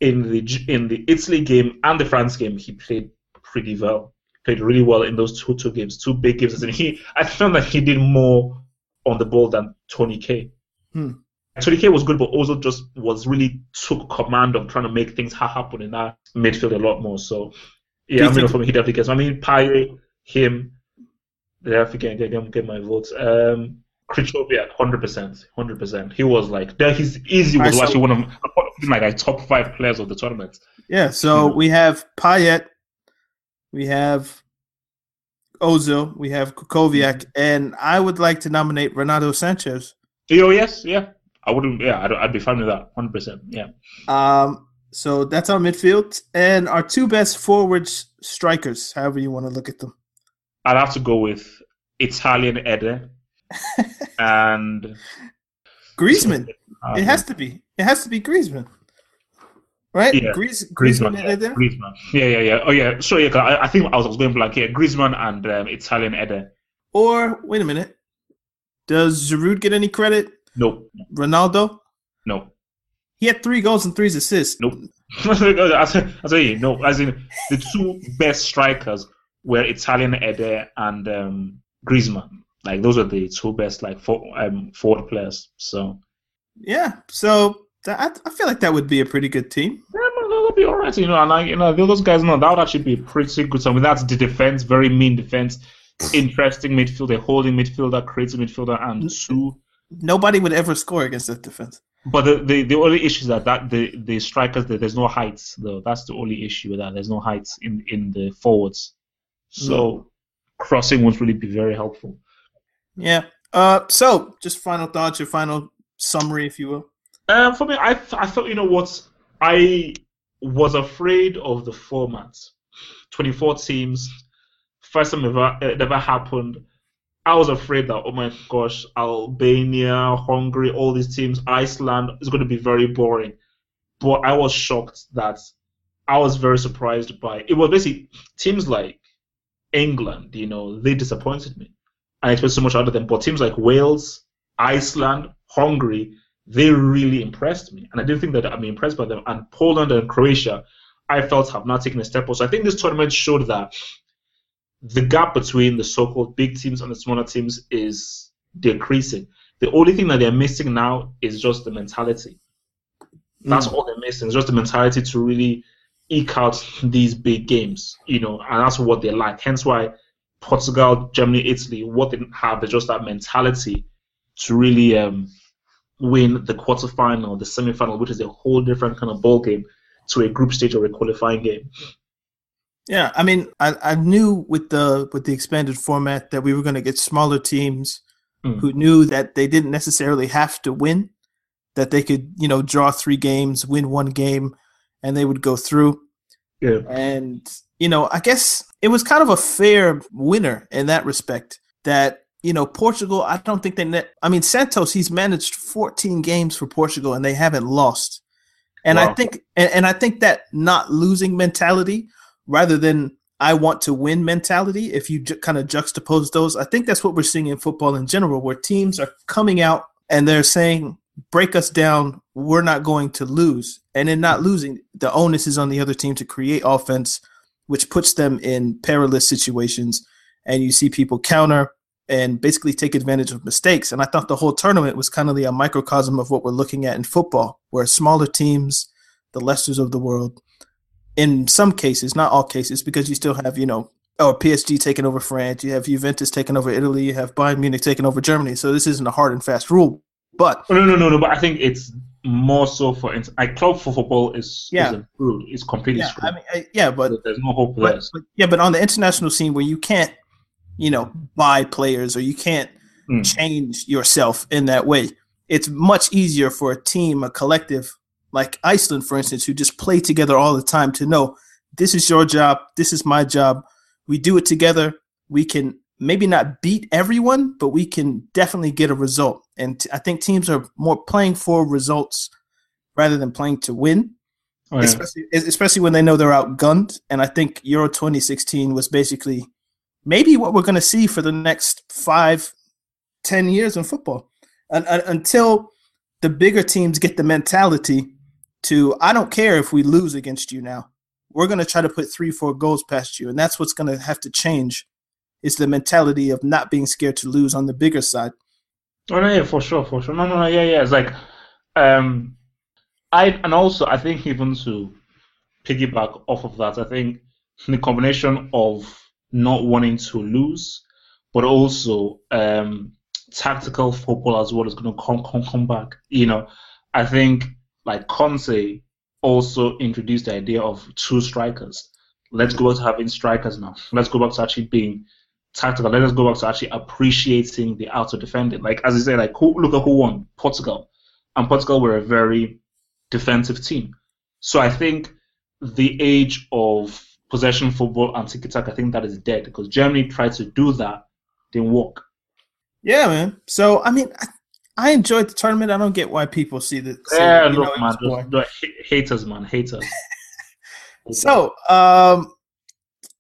in the in the Italy game and the France game, he played pretty well, played really well in those two two games, two big games, and he I found that he did more on the ball than Tony K. Hmm. Tony K was good, but Ozil just was really took command of trying to make things happen in that midfield a lot more. So yeah, I mean, think- for me, he definitely gets. I mean, Payet, him. They have to get, get, get my votes. Um, hundred percent, hundred percent. He was like, he's easy was actually one of like a top five players of the tournament. Yeah. So yeah. we have Payet, we have Ozil, we have Krychowiak, mm-hmm. and I would like to nominate Renato Sanchez. Oh yes, yeah. I wouldn't. Yeah, I'd, I'd be fine with that. Hundred percent. Yeah. Um. So that's our midfield and our two best forwards, strikers. However you want to look at them. I'd have to go with Italian Eder and Griezmann. it has to be. It has to be Griezmann. Right? Yeah. Griez, Griezmann. Griezmann, yeah. Griezmann. Yeah, yeah, yeah. Oh, yeah. Sorry, yeah, I, I think I was, going blank here. Griezmann and um, Italian Eder. Or, wait a minute. Does Giroud get any credit? Nope. Ronaldo? No. He had three goals and three assists. Nope. I tell you, no. As in, the two best strikers were Italian Eder and um, Griezmann. Like those are the two best like for, um, forward players. So yeah, so that, I feel like that would be a pretty good team. Yeah, that would be all right. You know, and like you know, those guys know that would actually be pretty good. So I mean, that's the defense, very mean defense, interesting midfielder, holding midfielder, creative midfielder, and two. Nobody would ever score against that defense. But the, the, the only issue is that, that the, the strikers there's no heights though. That's the only issue with that. There's no heights in, in the forwards. So mm. crossing won't really be very helpful. Yeah. Uh, so just final thoughts, your final summary, if you will. Um, for me, I I thought you know what I was afraid of the format. Twenty four teams, first time ever it ever happened. I was afraid that oh my gosh, Albania, Hungary, all these teams, Iceland is going to be very boring. But I was shocked that I was very surprised by it. Was basically teams like England, you know, they disappointed me. I expect so much out of them. But teams like Wales, Iceland, Hungary, they really impressed me. And I didn't think that I'd be impressed by them. And Poland and Croatia, I felt have not taken a step. So I think this tournament showed that the gap between the so-called big teams and the smaller teams is decreasing. The only thing that they're missing now is just the mentality. That's mm. all they're missing. It's just the mentality to really eke out these big games, you know, and that's what they like. Hence why Portugal, Germany, Italy, what they have is just that mentality to really um, win the quarterfinal, the semifinal, which is a whole different kind of ball game to a group stage or a qualifying game. Yeah, I mean, I, I knew with the with the expanded format that we were going to get smaller teams mm. who knew that they didn't necessarily have to win, that they could you know draw three games, win one game, and they would go through. Yeah. And you know, I guess it was kind of a fair winner in that respect. That you know, Portugal, I don't think they net. I mean, Santos, he's managed 14 games for Portugal and they haven't lost. And wow. I think, and, and I think that not losing mentality, rather than I want to win mentality, if you ju- kind of juxtapose those, I think that's what we're seeing in football in general, where teams are coming out and they're saying, break us down, we're not going to lose. And in not losing, the onus is on the other team to create offense which puts them in perilous situations. And you see people counter and basically take advantage of mistakes. And I thought the whole tournament was kind of a microcosm of what we're looking at in football, where smaller teams, the Leicesters of the world, in some cases, not all cases, because you still have, you know, or PSG taking over France, you have Juventus taking over Italy, you have Bayern Munich taking over Germany. So this isn't a hard and fast rule. But no, no, no, no. But I think it's more so for instance, I club for football is yeah. is screwed. It's completely yeah, screwed. I mean, I, yeah, but there's no hope for but, but, yeah, but on the international scene where you can't, you know, buy players or you can't mm. change yourself in that way, it's much easier for a team, a collective like Iceland, for instance, who just play together all the time to know this is your job, this is my job. We do it together. We can maybe not beat everyone, but we can definitely get a result. And t- I think teams are more playing for results rather than playing to win, oh, yeah. especially especially when they know they're outgunned. And I think Euro 2016 was basically maybe what we're going to see for the next five, ten years in football, and, and, until the bigger teams get the mentality to I don't care if we lose against you now. We're going to try to put three, four goals past you, and that's what's going to have to change is the mentality of not being scared to lose on the bigger side. Oh no, yeah, for sure, for sure. No, no, no, yeah, yeah. It's like, um, I and also I think even to piggyback off of that, I think the combination of not wanting to lose, but also um, tactical football as well is going to come, come come back. You know, I think like Conte also introduced the idea of two strikers. Let's go back to having strikers now. Let's go back to actually being tactical. Let us go back to actually appreciating the outer defending. Like as I say, like who, look at who won Portugal, and Portugal were a very defensive team. So I think the age of possession football and tiki taka, I think that is dead because Germany tried to do that, didn't work. Yeah, man. So I mean, I, I enjoyed the tournament. I don't get why people see the. Yeah, look, know, man, just, haters, man, haters. so, um,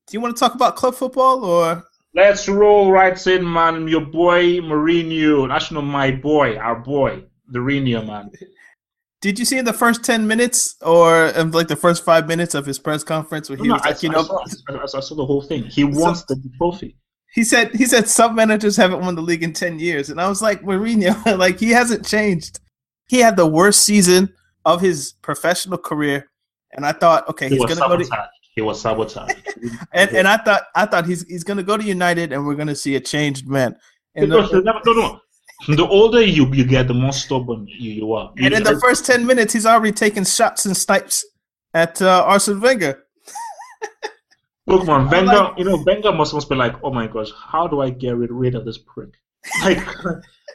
do you want to talk about club football or? Let's roll right in, man. Your boy Mourinho, national my boy, our boy, the Mourinho, man. Did you see in the first ten minutes or in like the first five minutes of his press conference where he no, was like, I, you know, I saw, I saw, the whole thing. He wants the trophy. He said he said some managers haven't won the league in ten years, and I was like Mourinho, like he hasn't changed. He had the worst season of his professional career, and I thought, okay, he he's gonna go to. He was sabotaged. and and I thought I thought he's he's gonna go to United, and we're gonna see a changed man. And no, no, no, the older you you get, the more stubborn you, you are. and in the first ten minutes, he's already taking shots and snipes at uh, Arsene Wenger. Man, Wenger, like, you know, Wenger must must be like, oh my gosh, how do I get rid, rid of this prick? Like,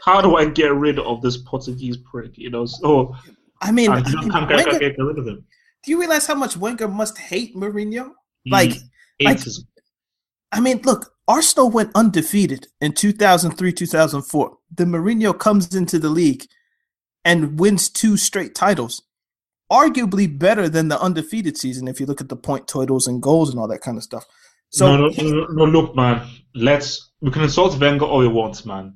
how do I get rid of this Portuguese prick? You know, so I mean, I mean Wenger, get rid of him. Do you realize how much Wenger must hate Mourinho? Like, like I mean, look, Arsenal went undefeated in 2003 2004. The Mourinho comes into the league and wins two straight titles, arguably better than the undefeated season if you look at the point totals and goals and all that kind of stuff. So no, no, no, no look, man. Let's we can insult Wenger all we want, man.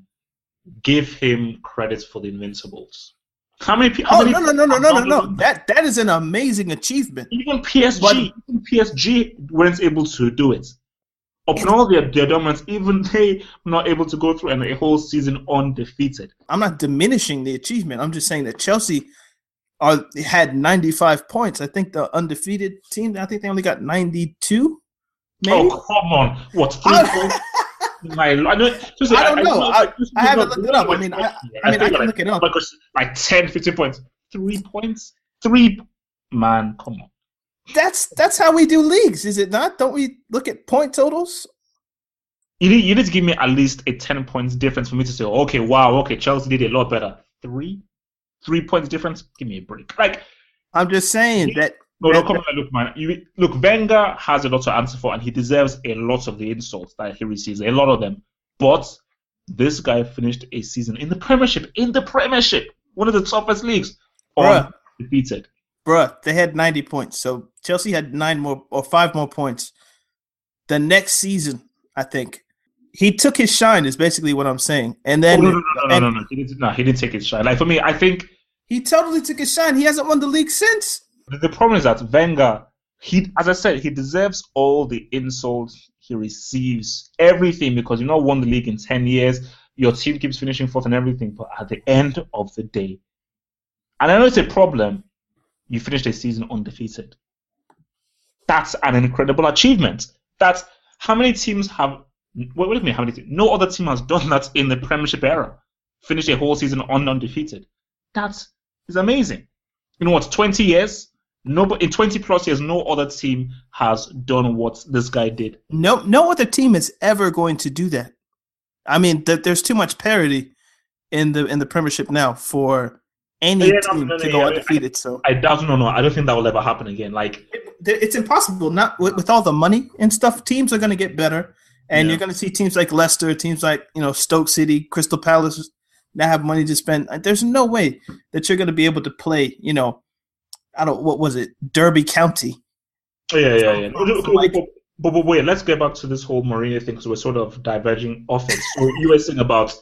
Give him credit for the Invincibles. How many? How oh many no no no no no no no! That that is an amazing achievement. Even PSG, but, even PSG weren't able to do it upon all their, their dominance, even they were not able to go through and a whole season undefeated. I'm not diminishing the achievement. I'm just saying that Chelsea are had 95 points. I think the undefeated team, I think they only got 92. Maybe? Oh come on! What three points? My, I don't, I don't know. I, I, I haven't looked it up. I mean, I, I mean, I, can like, look it up. Like 10, 15 points, three points, three. Man, come on. That's that's how we do leagues, is it not? Don't we look at point totals? You need, you need to give me at least a ten points difference for me to say, okay, wow, okay, Chelsea did a lot better. Three, three points difference. Give me a break. Like, I'm just saying that. No, no, come on, look, man. You, look, Wenger has a lot to answer for, and he deserves a lot of the insults that he receives, a lot of them. But this guy finished a season in the Premiership, in the Premiership, one of the toughest leagues, Bruh. undefeated bruh, they had 90 points. So Chelsea had nine more or five more points. The next season, I think, he took his shine. Is basically what I'm saying. And then oh, no, no, no, no, no, no, He didn't. No, he didn't take his shine. Like for me, I think he totally took his shine. He hasn't won the league since. The problem is that Wenger, he, as I said, he deserves all the insults he receives, everything because you not won the league in ten years. Your team keeps finishing fourth and everything, but at the end of the day, and I know it's a problem, you finished a season undefeated. That's an incredible achievement. That's how many teams have. Do you mean? How many? Teams? No other team has done that in the Premiership era. Finished a whole season on undefeated. That is amazing. You know what? Twenty years. No, but in twenty plus years, no other team has done what this guy did. No, no other team is ever going to do that. I mean, th- there's too much parity in the in the Premiership now for any yeah, team no, no, to go undefeated. So I doubt no, no. I don't think that will ever happen again. Like it, it's impossible. Not with, with, all the money and stuff. Teams are going to get better, and yeah. you're going to see teams like Leicester, teams like you know Stoke City, Crystal Palace that have money to spend. There's no way that you're going to be able to play. You know, I don't. What was it? Derby County. Yeah, yeah, yeah. So, like, but, but, wait, let's get back to this whole Mourinho thing because we're sort of diverging off it. So you were saying about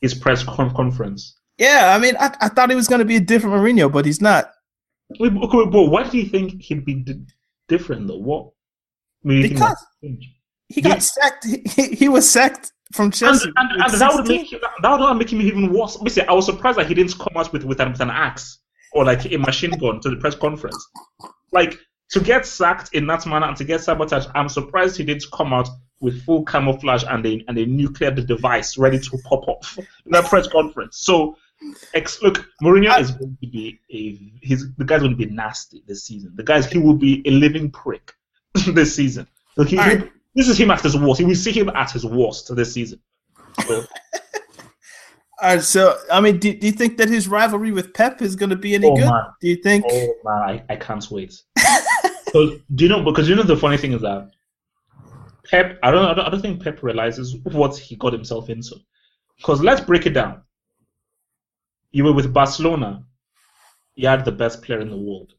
his press conference. Yeah, I mean, I, I thought he was going to be a different Mourinho, but he's not. Wait, but why do you think he'd be d- different though? What? because he got sacked. He, he was sacked from Chelsea. And, and, and that would make that would make him even worse. Basically, I was surprised that he didn't come out with with an, with an axe or like a machine gun to the press conference. Like to get sacked in that manner and to get sabotaged, I'm surprised he didn't come out with full camouflage and a and a nuclear device ready to pop off in that press conference. So, ex- look, Mourinho is going to be a he's the guy's going to be nasty this season. The guy's he will be a living prick this season. So he, Alright. This is him at his worst. We see him at his worst this season. So, All right, so I mean, do, do you think that his rivalry with Pep is going to be any Oh, good? man. Do you think? Oh man, I, I can't wait. so do you know? Because you know the funny thing is that Pep, I don't, I don't, I don't think Pep realizes what he got himself into. Because let's break it down. You were with Barcelona. You had the best player in the world,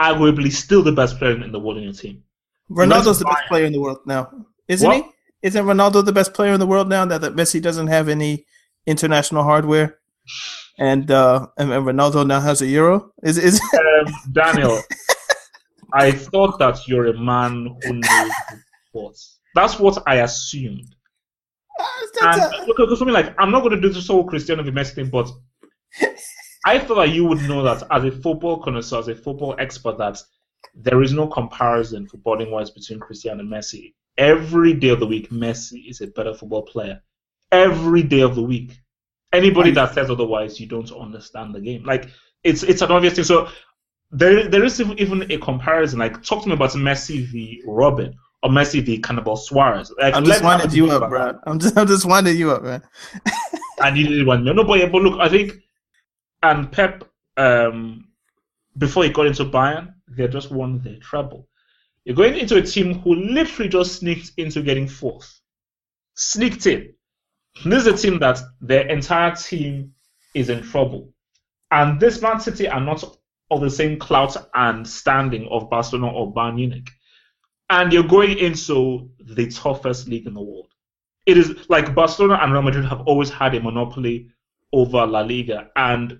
arguably still the best player in the world in your team. Ronaldo's the best player in the world now, isn't What? he? Isn't Ronaldo the best player in the world now? That, that Messi doesn't have any international hardware, and uh, and, and Ronaldo now has a euro. Is is Um, Daniel, I thought that you're a man who knows sports. That's what I assumed. And look, look, for me, like I'm not going to do this whole Cristiano Messi thing, but I thought that you would know that as a football connoisseur, as a football expert, that there is no comparison for footballing wise between Cristiano and Messi. Every day of the week, Messi is a better football player. Every day of the week. Anybody that says otherwise, you don't understand the game. Like it's it's an obvious thing. So there there is even a comparison. Like talk to me about Messi v Robben or Messi v Cannibal Suarez. Like, I'm just winding you up, bro. I'm just I'm just winding you up, man. and you didn't want me. No, but, yeah, but look, I think, and Pep, um, before he got into Bayern, they just won their treble. You're going into a team who literally just sneaked into getting fourth. Sneaked in. This is a team that their entire team is in trouble. And this Man City are not of the same clout and standing of Barcelona or Bayern Munich. And you're going into the toughest league in the world it is like Barcelona and Real Madrid have always had a monopoly over La Liga, and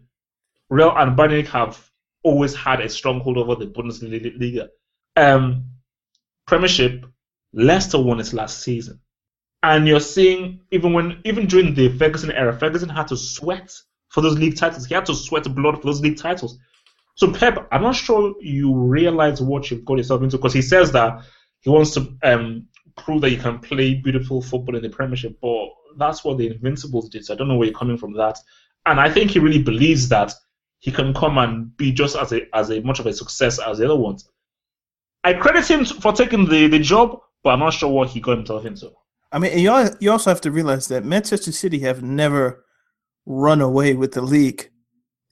Real and Bayern Munich have always had a stronghold over the Bundesliga. Um, Premiership, Leicester won its last season, and you're seeing even when even during the Ferguson era, Ferguson had to sweat for those league titles. He had to sweat blood for those league titles. So Pep, I'm not sure you realize what you've got yourself into because he says that he wants to um, prove that you can play beautiful football in the Premiership, but that's what the Invincibles did. So I don't know where you're coming from that. And I think he really believes that he can come and be just as a as a much of a success as the other ones. I credit him for taking the, the job, but I'm not sure what he got himself into. I mean, you you also have to realize that Manchester City have never run away with the league.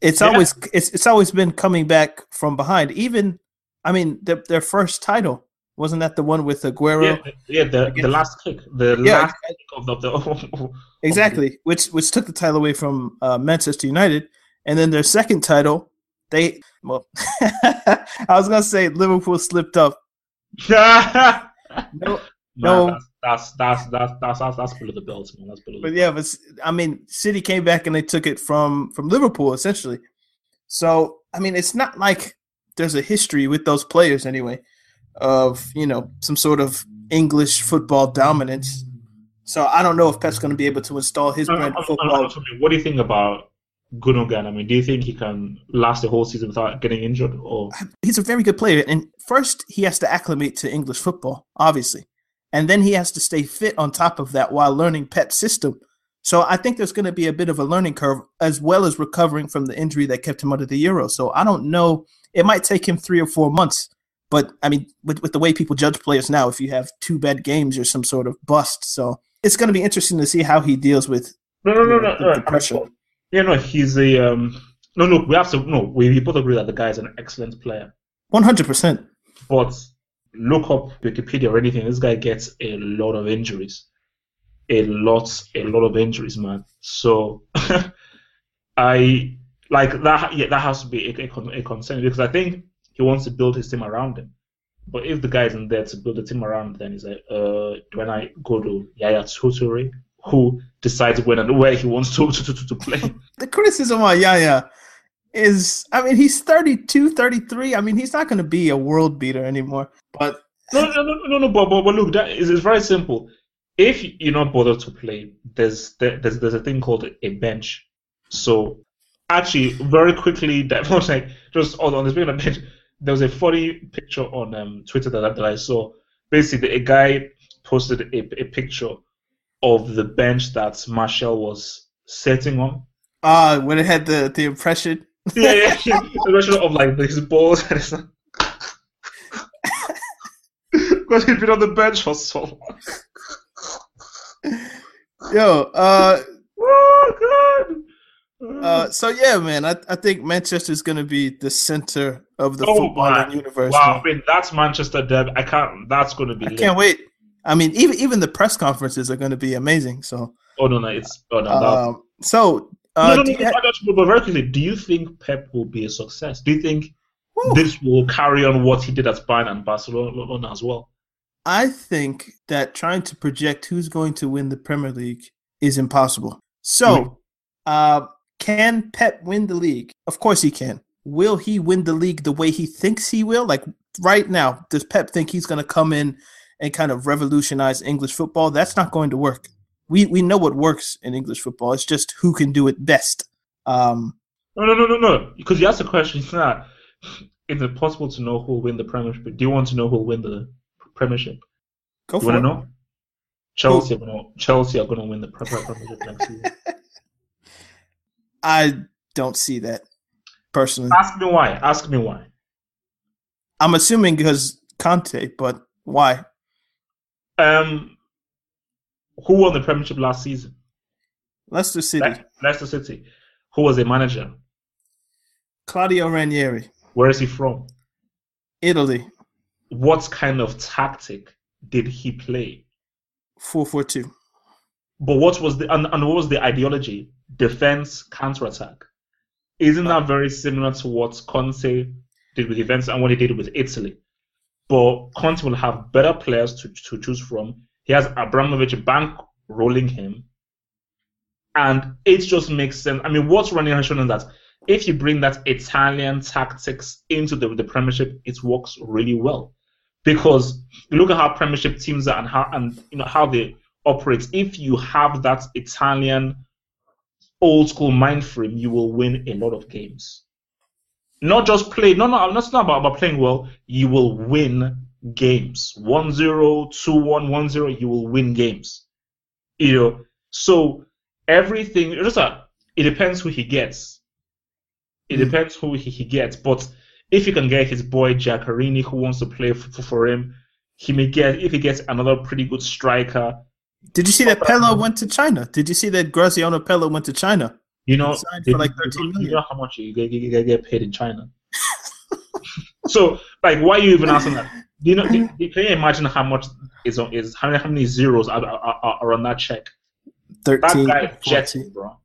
It's Yeah. always it's it's always been coming back from behind. Even, I mean, their their first title wasn't that the one with Aguero? Yeah, the- yeah, the, the last kick, the Yeah, last kick of the, the Exactly, which which took the title away from uh, Manchester United, and then their second title, they well, I was gonna say Liverpool slipped up. No, no, that's, that's that's that's that's that's below the belt, man. That's below. but the yeah, but I mean, City came back and they took it from from Liverpool essentially. So I mean, it's not like there's a history with those players anyway of you know some sort of English football dominance. So I don't know if Pep's going to be able to install his brand of football. What do you think about Gundogan? I mean, do you think he can last the whole season without getting injured? Or he's a very good player. And first, he has to acclimate to English football, obviously. And then he has to stay fit on top of that while learning Pep's system. So I think there's going to be a bit of a learning curve as well as recovering from the injury that kept him out of the Euro. So I don't know. It might take him three or four months. But I mean, with, with the way people judge players now, if you have two bad games, you're some sort of bust. So it's going to be interesting to see how he deals with no, no, no, no, the, no. Yeah, no, he's a um. No, look, we have to. No, we, we both agree that the guy is an excellent player. 100%. But look up Wikipedia or anything. This guy gets a lot of injuries, a lot, a lot of injuries, man. So I like that. Yeah, that has to be a, a, a concern because I think he wants to build his team around him. But if the guy isn't there to build a team around, then he's like, uh, when I go to Yaya Toure, who decides when and where he wants to to, to, to play. the criticism on Yaya is I mean he's 32 33 I mean he's not going to be a world beater anymore but No, no, no, no, no. But, but, but look, that is it's very simple. If you're not bothered to play, there's there, there's there's a thing called a bench. So actually, very quickly, that was like just on on the speaking of bench, there was a funny picture on um, Twitter that, I- that I saw. Basically, a guy posted a, a picture of the bench that Marshall was sitting on. Ah, uh, when it had the the impression. yeah, yeah, the impression of like his balls. Because he'd been on the bench for so long. Yo, uh, oh god. Uh, so yeah, man, I, I think Manchester is going to be the center of the Oh, footballing man. universe. Wow, man. I mean that's Manchester Derby. I can't. That's going to be. I lit. can't wait. I mean, even even the press conferences are going to be amazing. So, Oh no, no, it's oh no. um, so uh, no, no, do no, you no, ha- no, no, but very quickly, do you think Pep will be a success? Do you think this will carry on what he did at Bayern and Barcelona as well? I think that trying to project who's going to win the Premier League is impossible. So, uh, can Pep win the league? Of course he can. Will he win the league the way he thinks he will? Like right now, does Pep think he's going to come in and kind of revolutionize English football? That's not going to work. We we know what works in English football. It's just who can do it best. Um, No, no, no, no, no. Because you asked the question, it's not. Is it possible to know who will win the Premiership? Do you want to know who will win the Premiership? go You for want it. to know? Chelsea are gonna Chelsea are gonna win the Pre- Pre- Premiership next season. I don't see that personally. Ask me why. Ask me why. I'm assuming because Conte, but why? Um, who won the Premiership last season? Leicester City, Le- Leicester City. Who was the manager? Claudio Ranieri, Where is he from? Italy, What kind of tactic did he play? four four two. But what was the and, and what was the ideology? Defense, counter attack. Isn't that very similar to what Conte did with Juventus and what he did with Italy? But Conte will have better players to, to choose from. He has Abramovich bank rolling him. And it just makes sense. I mean, what's Ranieri has shown that if you bring that Italian tactics into the, the Premiership, it works really well. Because look at how Premiership teams are and how and you know how they operate. If you have that Italian old school mind frame, you will win a lot of games. Not just play, no, no, that's not about, about playing well. You will win games. 1 0, 2 1, 1 0, you will win games. You know, so everything, just a, it depends who he gets. It Mm. depends who he, he gets. But if he can get his boy Giaccherini who wants to play for, for him, he may get, if he gets another pretty good striker, Did you see that Pellè went to China? Did you see that Graziano Pellè went to China? You know, signed they- for like you know- You know how much you get, get, get paid in China. so, like, why are you even asking that? Do you know? do- do- can you imagine how much is on is how many, how many zeros are, are, are, are on that check? That 13, guy jetting, bro.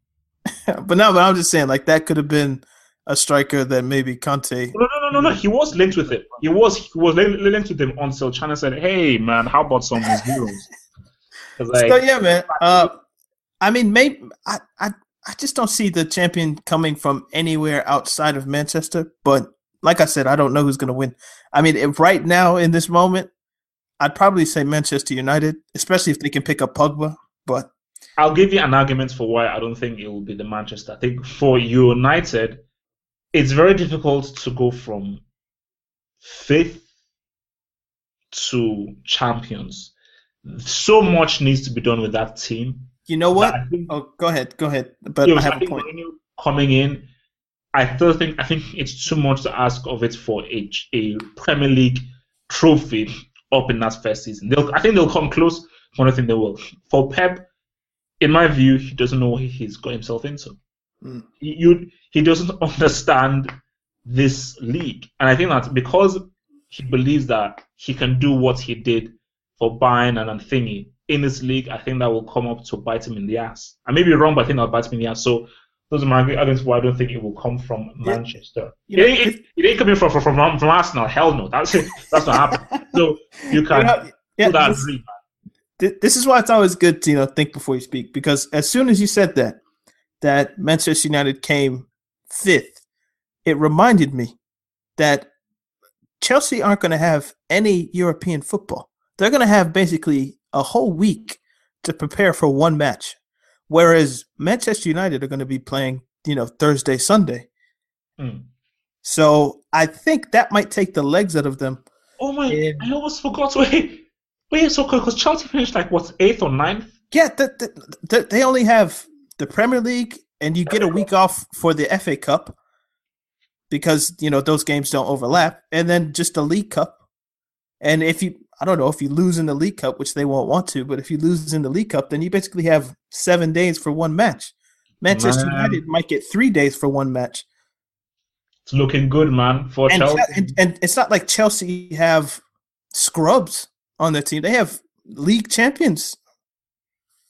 But no, but I'm just saying, like that could have been a striker that maybe Conte. No, no, no, no, no. He was linked with it. He was he was linked with them until China said, "Hey, man, how about some zeros?" like, so yeah, man. Uh, I mean, maybe I, I I just don't see the champion coming from anywhere outside of Manchester. But like I said, I don't know who's going to win. I mean, right now in this moment, I'd probably say Manchester United, especially if they can pick up Pogba. But I'll give you an argument for why I don't think it will be the Manchester. I think for United, it's very difficult to go from fifth to champions. So much needs to be done with that team. You know what? Think- Oh, go ahead, go ahead. But I have a point. Coming in, I still think I think it's too much to ask of it for a, a Premier League trophy up in that first season. They'll, I think they'll come close. One think they will. For Pep, in my view, he doesn't know what he's got himself into. Mm. He, you, he doesn't understand this league, and I think that because he believes that he can do what he did for Bayern and, thingy in this league, I think that will come up to bite him in the ass. I may be wrong, but I think that'll bite him in the ass. So those are my arguments why I don't think it will come from. Manchester. You know, it, ain't, it, it ain't coming from, from from from Arsenal. Hell no, that's that's not happening. So you You can know, yeah, put that this- this is why it's always good to you know think before you speak because as soon as you said that that Manchester United came fifth, it reminded me that Chelsea aren't going to have any European football. They're going to have basically a whole week to prepare for one match, whereas Manchester United are going to be playing you know Thursday Sunday. Mm. So I think that might take the legs out of them. Oh my! I almost forgot. Wait, Wait, so because Chelsea finished like what eighth or ninth? Yeah, the, the, the, they only have the Premier League, and you get a week off for the FA Cup because you know those games don't overlap, and then just the League Cup. And if you, I don't know, if you lose in the League Cup, which they won't want to, but if you lose in the League Cup, then you basically have seven days for one match. Manchester Man. United might get three days for one match. It's looking good, man, for and, Chelsea. and and it's not like Chelsea have scrubs on their team. They have league champions.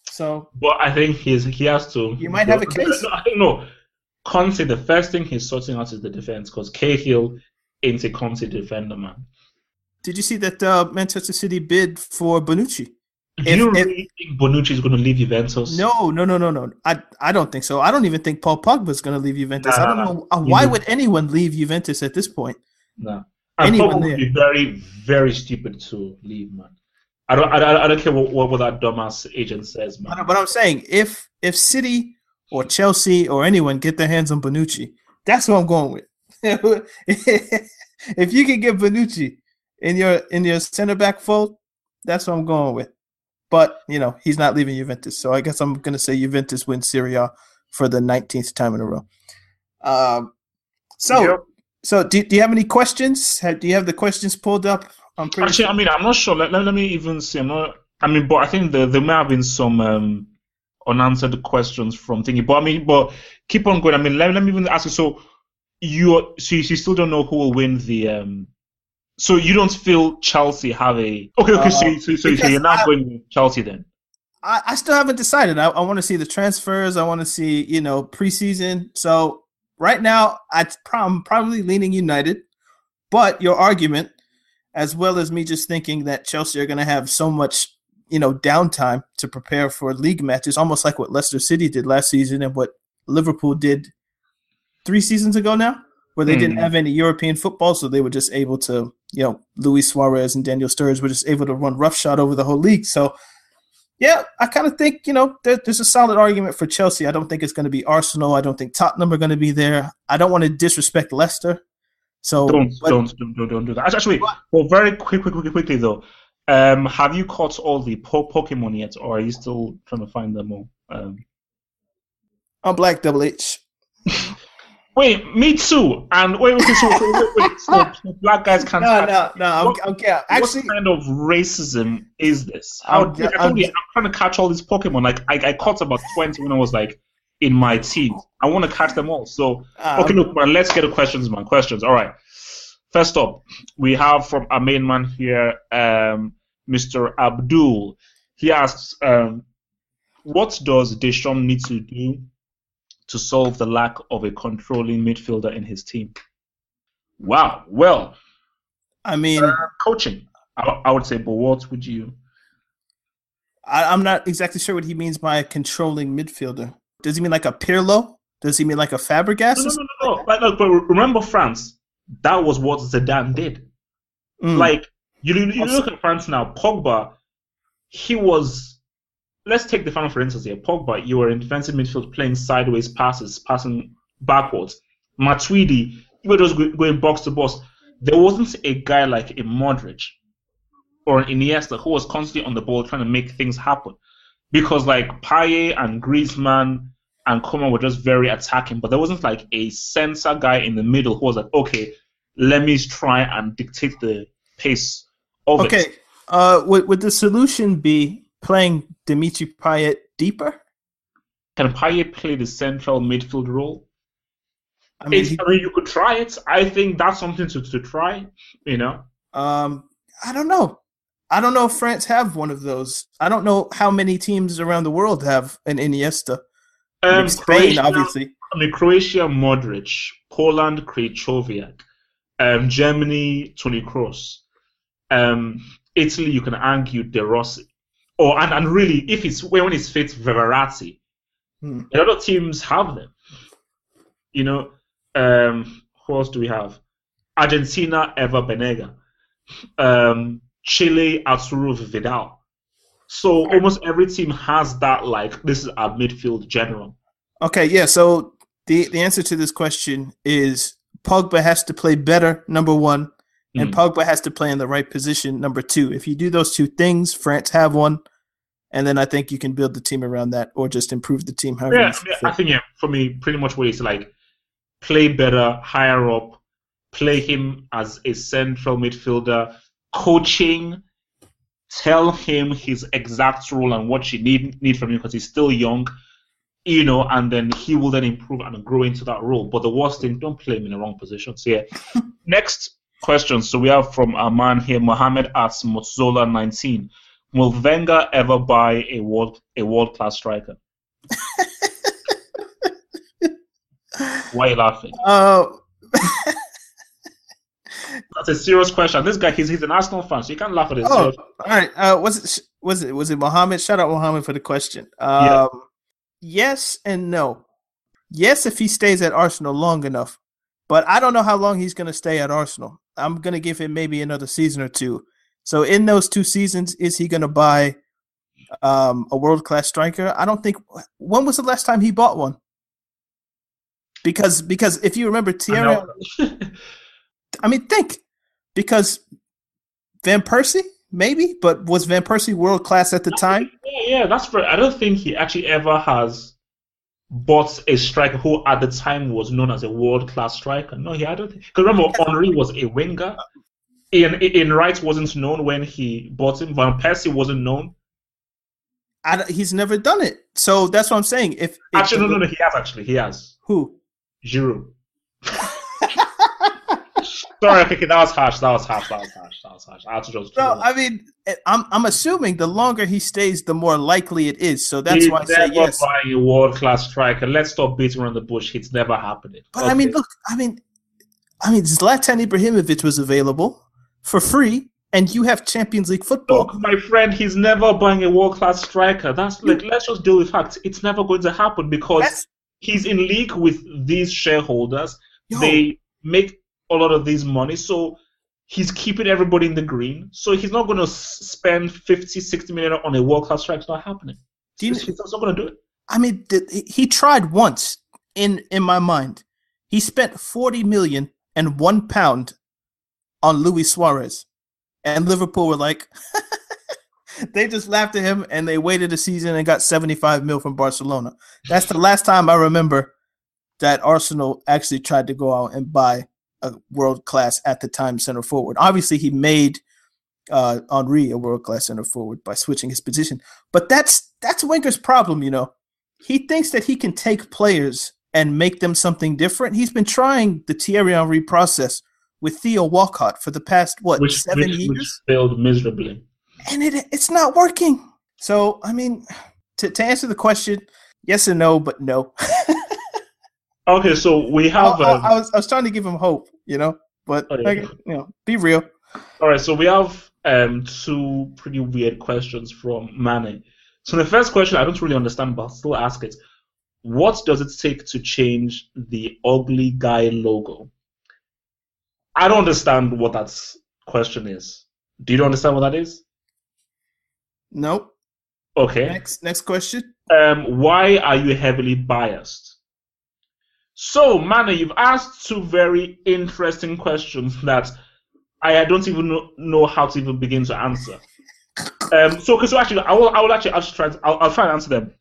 So But I think he's he has to. You might have a case. No, I think no. Conte, the first thing he's sorting out is the defense because Cahill ain't a Conte defender, man. Did you see that uh, Manchester City bid for Bonucci? Do If- you if- really think Bonucci is going to leave Juventus? No, no, no, no, no. I I don't think so. I don't even think Paul Pogba is going to leave Juventus. Nah, I don't nah, know uh, nah. why You- would anyone leave Juventus at this point. No. And Anyone would there. be very, very stupid to leave, man. I don't, I, don't- I don't care what, what, what that dumbass agent says, man. But, but I'm saying if if City or Chelsea or anyone get their hands on Bonucci, that's what I'm going with. if you can get Bonucci in your in your center back fold, that's what I'm going with. But you know he's not leaving Juventus, so I guess I'm going to say Juventus wins Serie A for the 19th time in a row. Um, so Yep. so do, do you have any questions? Have, do you have the questions pulled up? I'm pretty Actually, sure. I mean, I'm not sure. Let, let, let me even see. I'm not. I mean, but I think there there may have been some um, unanswered questions from thinking. But I mean, but keep on going. I mean, let, let me even ask you. So you so you, you still don't know who will win the um. So you don't feel Chelsea have a okay? Okay, so, Uh, so, so, so because you're not I- going with Chelsea then? I, I still haven't decided. I, I want to see the transfers. I want to see, you know, preseason. So right now, I am probably leaning United. But your argument, as well as me just thinking that Chelsea are going to have so much, you know, downtime to prepare for league matches, almost like what Leicester City did last season and what Liverpool did three seasons ago now, where they didn't Hmm. have any European football, so they were just able to, you know, Luis Suarez and Daniel Sturridge were just able to run roughshod over the whole league. So yeah, I kind of think you know there, there's a solid argument for Chelsea. I don't think it's going to be Arsenal. I don't think Tottenham are going to be there. I don't want to disrespect Leicester. So Don't but- don't, don't don't don't do that. Actually, well, very quick, quick, quick, quickly though. Um, have you caught all the po- Pokemon yet, or are you still trying to find them all? Um, I'm Black Double H. Wait, me too. And wait, wait, so, wait, wait, so black guys can't. No, no, no. I'm, What- okay, actually, what kind of racism is this? How, I'm I ju- told I'm I'm trying to catch all these Pokemon. Like I, I caught about twenty when I was like in my teens. I want to catch them all. So uh, okay, look, man. Let's get the questions, man. Questions. All right. First up, we have from our main man here, um, Mr. Abdul. He asks, um, what does Deschamps need to do to solve the lack of a controlling midfielder in his team? Wow. Well, I mean, uh, coaching. I, I would say, but what would you? I, I'm not exactly sure what he means by a controlling midfielder. Does he mean like a Pirlo? Does he mean like a Fabregas? No, no, no, no. Like, but remember France. That was what Zidane did. Mm. Like you, you look at France now. Pogba, he was. Let's take the final for instance here. Pogba, you were in defensive midfield playing sideways passes, passing backwards. Matuidi, you were just going box to box. There wasn't a guy like a Modric or an Iniesta who was constantly on the ball trying to make things happen. Because like Payet and Griezmann and Coman were just very attacking, but there wasn't like a sensor guy in the middle who was like, okay, let me try and dictate the pace of okay. it. Uh, would would the solution be playing Dimitri Payet deeper? Can Payet play the central midfield role? I mean, he- I mean, you could try it. I think that's something to, to try. You know, Um, I don't know. I don't know if France have one of those. I don't know how many teams around the world have an Iniesta. Um, Spain, Croatia, obviously. I mean, Croatia, Modric, Poland, Krychowiak, um, Germany, Tony Kroos, um, Italy. You can argue De Rossi, or and, and really, if it's when it's fit, Verratti. Hmm. A lot of teams have them. You know, um, who else do we have? Argentina, Ever Banega. Um, Chile, Arturo Vidal. So almost every team has that. Like this is our midfield general. Okay, yeah. So the the answer to this question is Pogba has to play better. Number one, and Mm. Pogba has to play in the right position. Number two, if you do those two things, France have one, and then I think you can build the team around that, or just improve the team. However, Yeah. I think yeah, for me, pretty much what it's like play better, higher up, play him as a central midfielder, coaching, tell him his exact role and what you need need from him because he's still young, you know, and then he will then improve and grow into that role. But the worst thing, don't play him in the wrong position. So yeah. Next question. So we have from a man here, Mohammed asks Motzola 19. Will Wenger ever buy a world a world class striker? Why are you laughing? Uh, That's a serious question. This guy, he's, he's an Arsenal fan, so you can't laugh at it. oh, all right. Uh, was it was it was it Mohammed? Shout out Mohammed for the question. Um, Yeah. Yes and no. Yes, if he stays at Arsenal long enough, but I don't know how long he's going to stay at Arsenal. I'm going to give him maybe another season or two. So in those two seasons, is he going to buy um, a world class striker? I don't think. When was the last time he bought one? Because because if you remember I Thierry, know. I mean, think because Van Persie, maybe, but was Van Persie world class at the time? yeah, yeah, that's right. I don't think he actually ever has bought a striker who at the time was known as a world class striker. No, he I don't think. Because remember, Henry was a winger. Ian, Ian Wright wasn't known when he bought him. Van Persie wasn't known. I he's never done it, so that's what I'm saying. If, if Actually, no, no, no, he has actually. He has. who? Giroud. Sorry, okay, okay, that was harsh. That was harsh. That was harsh. That was harsh. I had to just. No, I mean, I'm I'm assuming the longer he stays, the more likely it is. So that's He's why I say yes. buying a world class striker. Let's stop beating around the bush. It's never happening. But I mean, look, I mean, I mean, Zlatan Ibrahimovic was available for free, and you have Champions League football. Look, my friend, he's never buying a world class striker. That's like let's just deal with facts. It's never going to happen because That's he's in league with these shareholders. yo, They make a lot of these money, so he's keeping everybody in the green. So he's not going to spend 50, 60 million on a world class striker. It's not happening. do you, not going to do it. I mean, he- tried once in in my mind. He spent forty million and one pound on Luis Suarez, and Liverpool were like, they just laughed at him and they waited a season and got seventy five mil from Barcelona. That's the last time I remember that Arsenal actually tried to go out and buy a world class at the time center forward. Obviously, he made uh, Henry a world class center forward by switching his position, but that's that's Wenger's problem, you know he thinks that he can take players and make them something different. He's been trying the Thierry Henry process with Theo Walcott for the past what Which, seven which, years, which failed miserably. and it it's not working. So I mean, to to answer the question, yes and no, but no. Okay, so we have. I- um, I was I was trying to give him hope, you know, but Oh, yeah. like, you know, be real. All right, so we have um, two pretty weird questions from Mane. So the first question I don't really understand, but I'll still ask it. What does it take to change the ugly guy logo? I don't understand what that question is. Do you understand what that is? Nope. Okay. Next next question. Um, why are you heavily biased? So, Mane, you've asked two very interesting questions that I don't even know, know how to even begin to answer. Um, so, okay, so actually, I will, I will actually, I'll try, I'll, I'll try and answer them.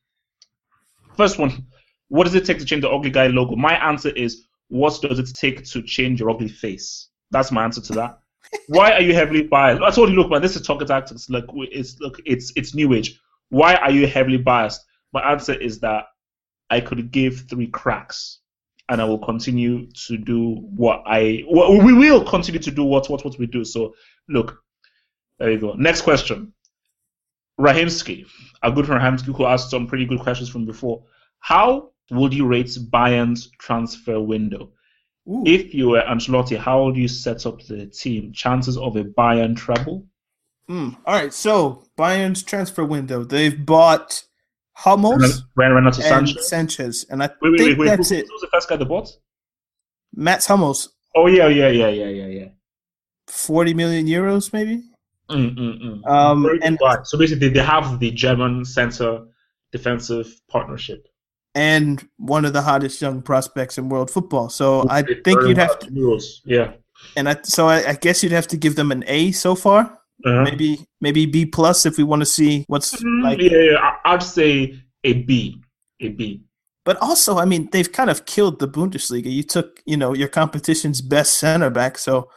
First one, what does it take to change the ugly guy logo? My answer is, what does it take to change your ugly face? That's my answer to that. Why are you heavily biased? I told you, look, man, this is talking tactics. Look, it's look, it's it's new age. Why are you heavily biased? My answer is that I could give three cracks, and I will continue to do what I. Well, we will continue to do what what what we do. So, look, there you go. Next question. Rahimsky, a good Rahimsky, who asked some pretty good questions from before. How would you rate Bayern's transfer window? Ooh. If you were Ancelotti, how would you set up the team? Chances of a Bayern treble? Mm. All right. So Bayern's transfer window. They've bought Hummels Ren Renato and Sanches. Sanches, and I Wait, wait, think wait, that's who, it. Who's the first guy they bought? Mats Hummels, Oh yeah, yeah, yeah, yeah, yeah, yeah. forty million euros, maybe. Mm, mm, mm. Um, and so basically, they have the German center defensive partnership. And one of the hottest young prospects in world football. So I think you'd have to. Euros. Yeah. and I, so I, I, guess you'd have to give them an A so far. Uh-huh. Maybe maybe B plus if we want to see what's mm, like. Yeah, yeah, I'd say a B, a B. But also, I mean, they've kind of killed the Bundesliga. You took, you know, your competition's best center back, so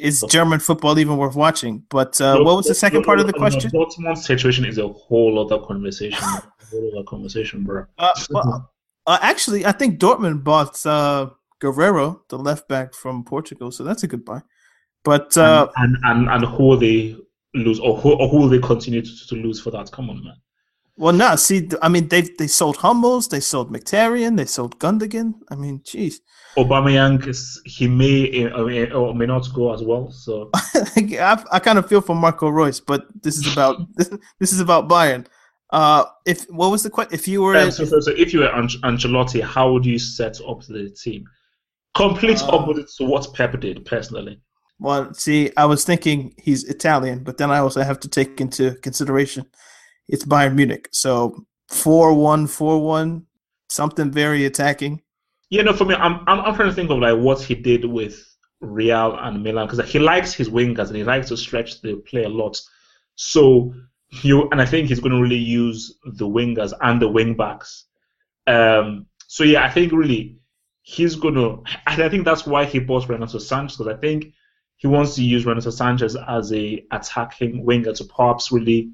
is German football even worth watching? But uh, no, what was the second no, part of the question? No, Dortmund's situation is a whole other conversation. other conversation, bro. Uh, well, uh, actually, I think Dortmund bought uh, Guerreiro, the left back from Portugal, so that's a good buy. But uh, and, and, and and who will they lose, or who or who will they continue to, to lose for that? Come on, man. Well, no. See, I mean, they they sold Hummels, they sold Mkhitaryan, they sold Gundogan. I mean, jeez. Aubameyang is he may or may not go as well. So I, I kind of feel for Marco Reus, but this is about this is about Bayern. Uh, if what was the question? If you were um, so, so, so, if you were Ancelotti, how would you set up the team? Complete uh, opposite to what Pep did, personally. Well, see, I was thinking he's Italian, but then I also have to take into consideration it's Bayern Munich. So 4 1, 4 1, something very attacking. Yeah, no, for me, I'm, I'm, I'm trying to think of like what he did with Real and Milan because he likes his wingers and he likes to stretch the play a lot. So you and I think he's going to really use the wingers and the wing backs. Um, so yeah, I think really he's going to. And I think that's why he bought Renato Sanches because I think he wants to use Renato Sanches as a attacking winger to perhaps really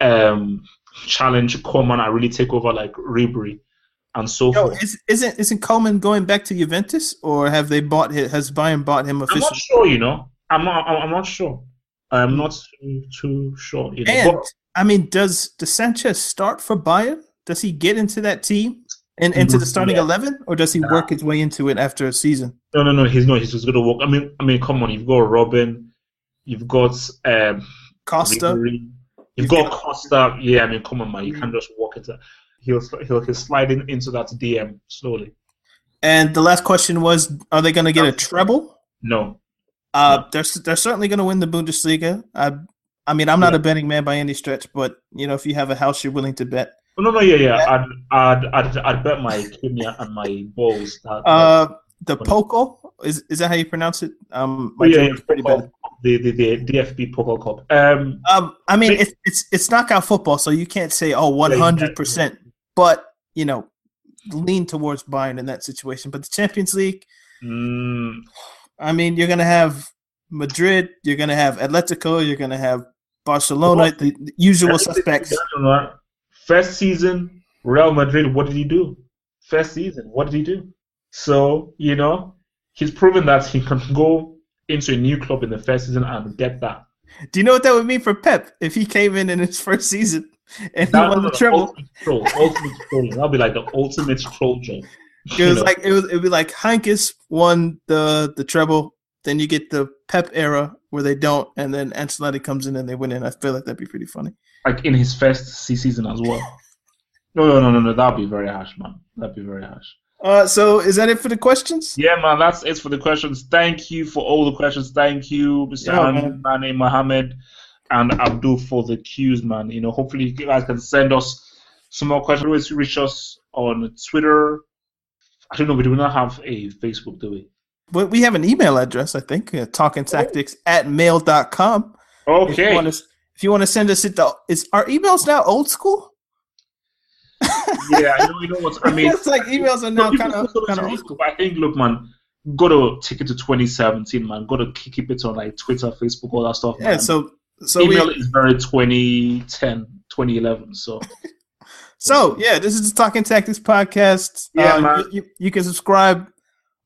um, challenge Coman and really take over like Ribery and so Yo, forth. Is, isn't isn't Coman going back to Juventus or have they bought has Bayern bought him officially? I'm not sure. You know, I'm not. I'm not sure. I'm not too, too sure. Know? And but, I mean, does does Sanches start for Bayern? Does he get into that team and into the starting yeah. eleven, or does he nah. work his way into it after a season? No, no, no. He's not. He's just going to work. I mean, I mean, come on. You've got Robben. You've got um, Costa. Ribery, You've got Costa. Yeah, I mean, come on, man. You can't just walk into. He'll he'll he'll slide into that DM slowly. And the last question was: Are they going to get a treble? No. Uh, they're they're certainly going to win the Bundesliga. I I mean, I'm not yeah. a betting man by any stretch, but you know, if you have a house you're willing to bet. Oh, no, no, yeah, yeah. I'd, I'd, I'd, I'd bet my kidney and my balls. That, uh, the Pokal is is that how you pronounce it? Um, my yeah, German's pretty bad the, the, the DFB Pokal Cup. Um, um, I mean, it's, it's it's knockout football, so you can't say oh 100, percent but you know, lean towards Bayern in that situation. But the Champions League, mm. I mean, you're gonna have Madrid, you're gonna have Atletico, you're gonna have Barcelona, the, the usual suspects. First season, Real Madrid, what did he do? First season, what did he do? So you know, he's proven that he can go into a new club in the first season and get that. Do you know what that would mean for Pep if he came in in his first season and he won the treble? Ultimate troll, ultimate troll. That'll be like the ultimate troll job. It was like it was. It'd be like Heynckes won the the treble. Then you get the Pep era where they don't, and then Ancelotti comes in and they win. And I feel like that'd be pretty funny. Like in his first season as well. No, no, no, no, no. That'd be very harsh, man. That'd be very harsh. Uh, so is that it for the questions? Yeah, man, that's it for the questions. Thank you for all the questions. Thank you, Mr. Yeah, Mane, Mohammed, and Abdul for the cues, man. You know, hopefully you guys can send us some more questions. Always reach us on Twitter. I don't know, we do not have a Facebook, do we? But we have an email address, I think, uh, talking tactics oh. at mail.com. Okay. If you want to send us it the is our emails now old school? yeah, I know. You know what I mean? it's like emails are now kind of kind of old school. I think, look, man, got to take it to 2017, man. Got to keep it on like Twitter, Facebook, all that stuff. Yeah. Man. So, so email we, is very 2010, 2011. So. So yeah, this is the Talking Tactics podcast. Yeah, uh. You, you, can subscribe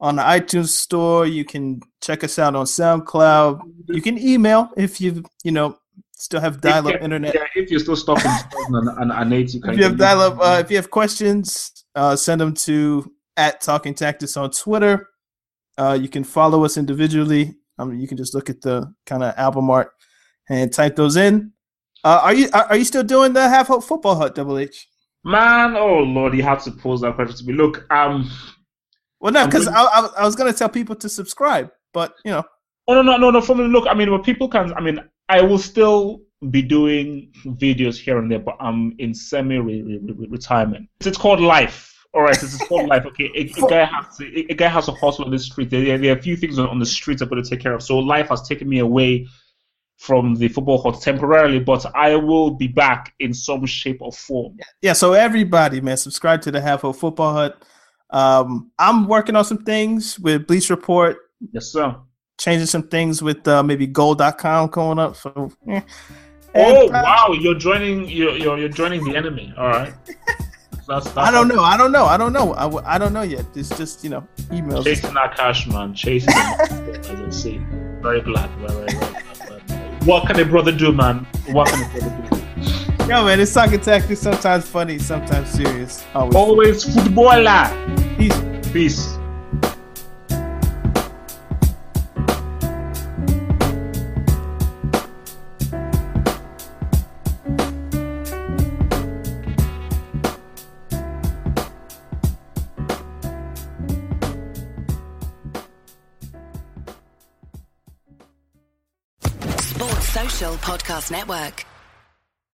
on the iTunes store. You can check us out on SoundCloud. You can email if you you know still have dial-up internet. Yeah, if you're still stuck in 2008, you can. If you have dial-up, uh, if you have questions, uh, send them to at Talking Tactics on Twitter. Uh, you can follow us individually. Um, you can just look at the kind of album art and type those in. Uh, are you are, you still doing the Half Hope Football Hut, Double H? Man, oh lord, you have to pose that question to me. Look, um, well, no, because I, I, I was gonna tell people to subscribe, but you know. Oh no no no no! For me, look, I mean, what people can, I mean, I will still be doing videos here and there, but I'm in semi retirement. It's called life. all right, this is sport life. Okay, a, a guy has to, a, a guy has to hustle on the street. There, there are a few things on, on the streets I've got to take care of. So life has taken me away from the football hut temporarily, but I will be back in some shape or form. Yeah, so everybody, man, subscribe to the Half Hope Football Hut. Um, I'm working on some things with Bleacher Report. Yes, sir. Changing some things with uh, maybe Goal.com going up. So, eh. oh uh, wow, you're joining. You're, you're you're joining the enemy. All right. That's, that's I don't know. I don't know. I don't know. I, I don't know yet. It's just you know emails. Chasing our cash, man. Chasing. as I see. Very black. Very very. What can a brother do, man? What can a brother do? Yo, man, it's soccer tactics. Sometimes funny, sometimes serious. Always, Always footballer. Peace. Peace. Podcast Network.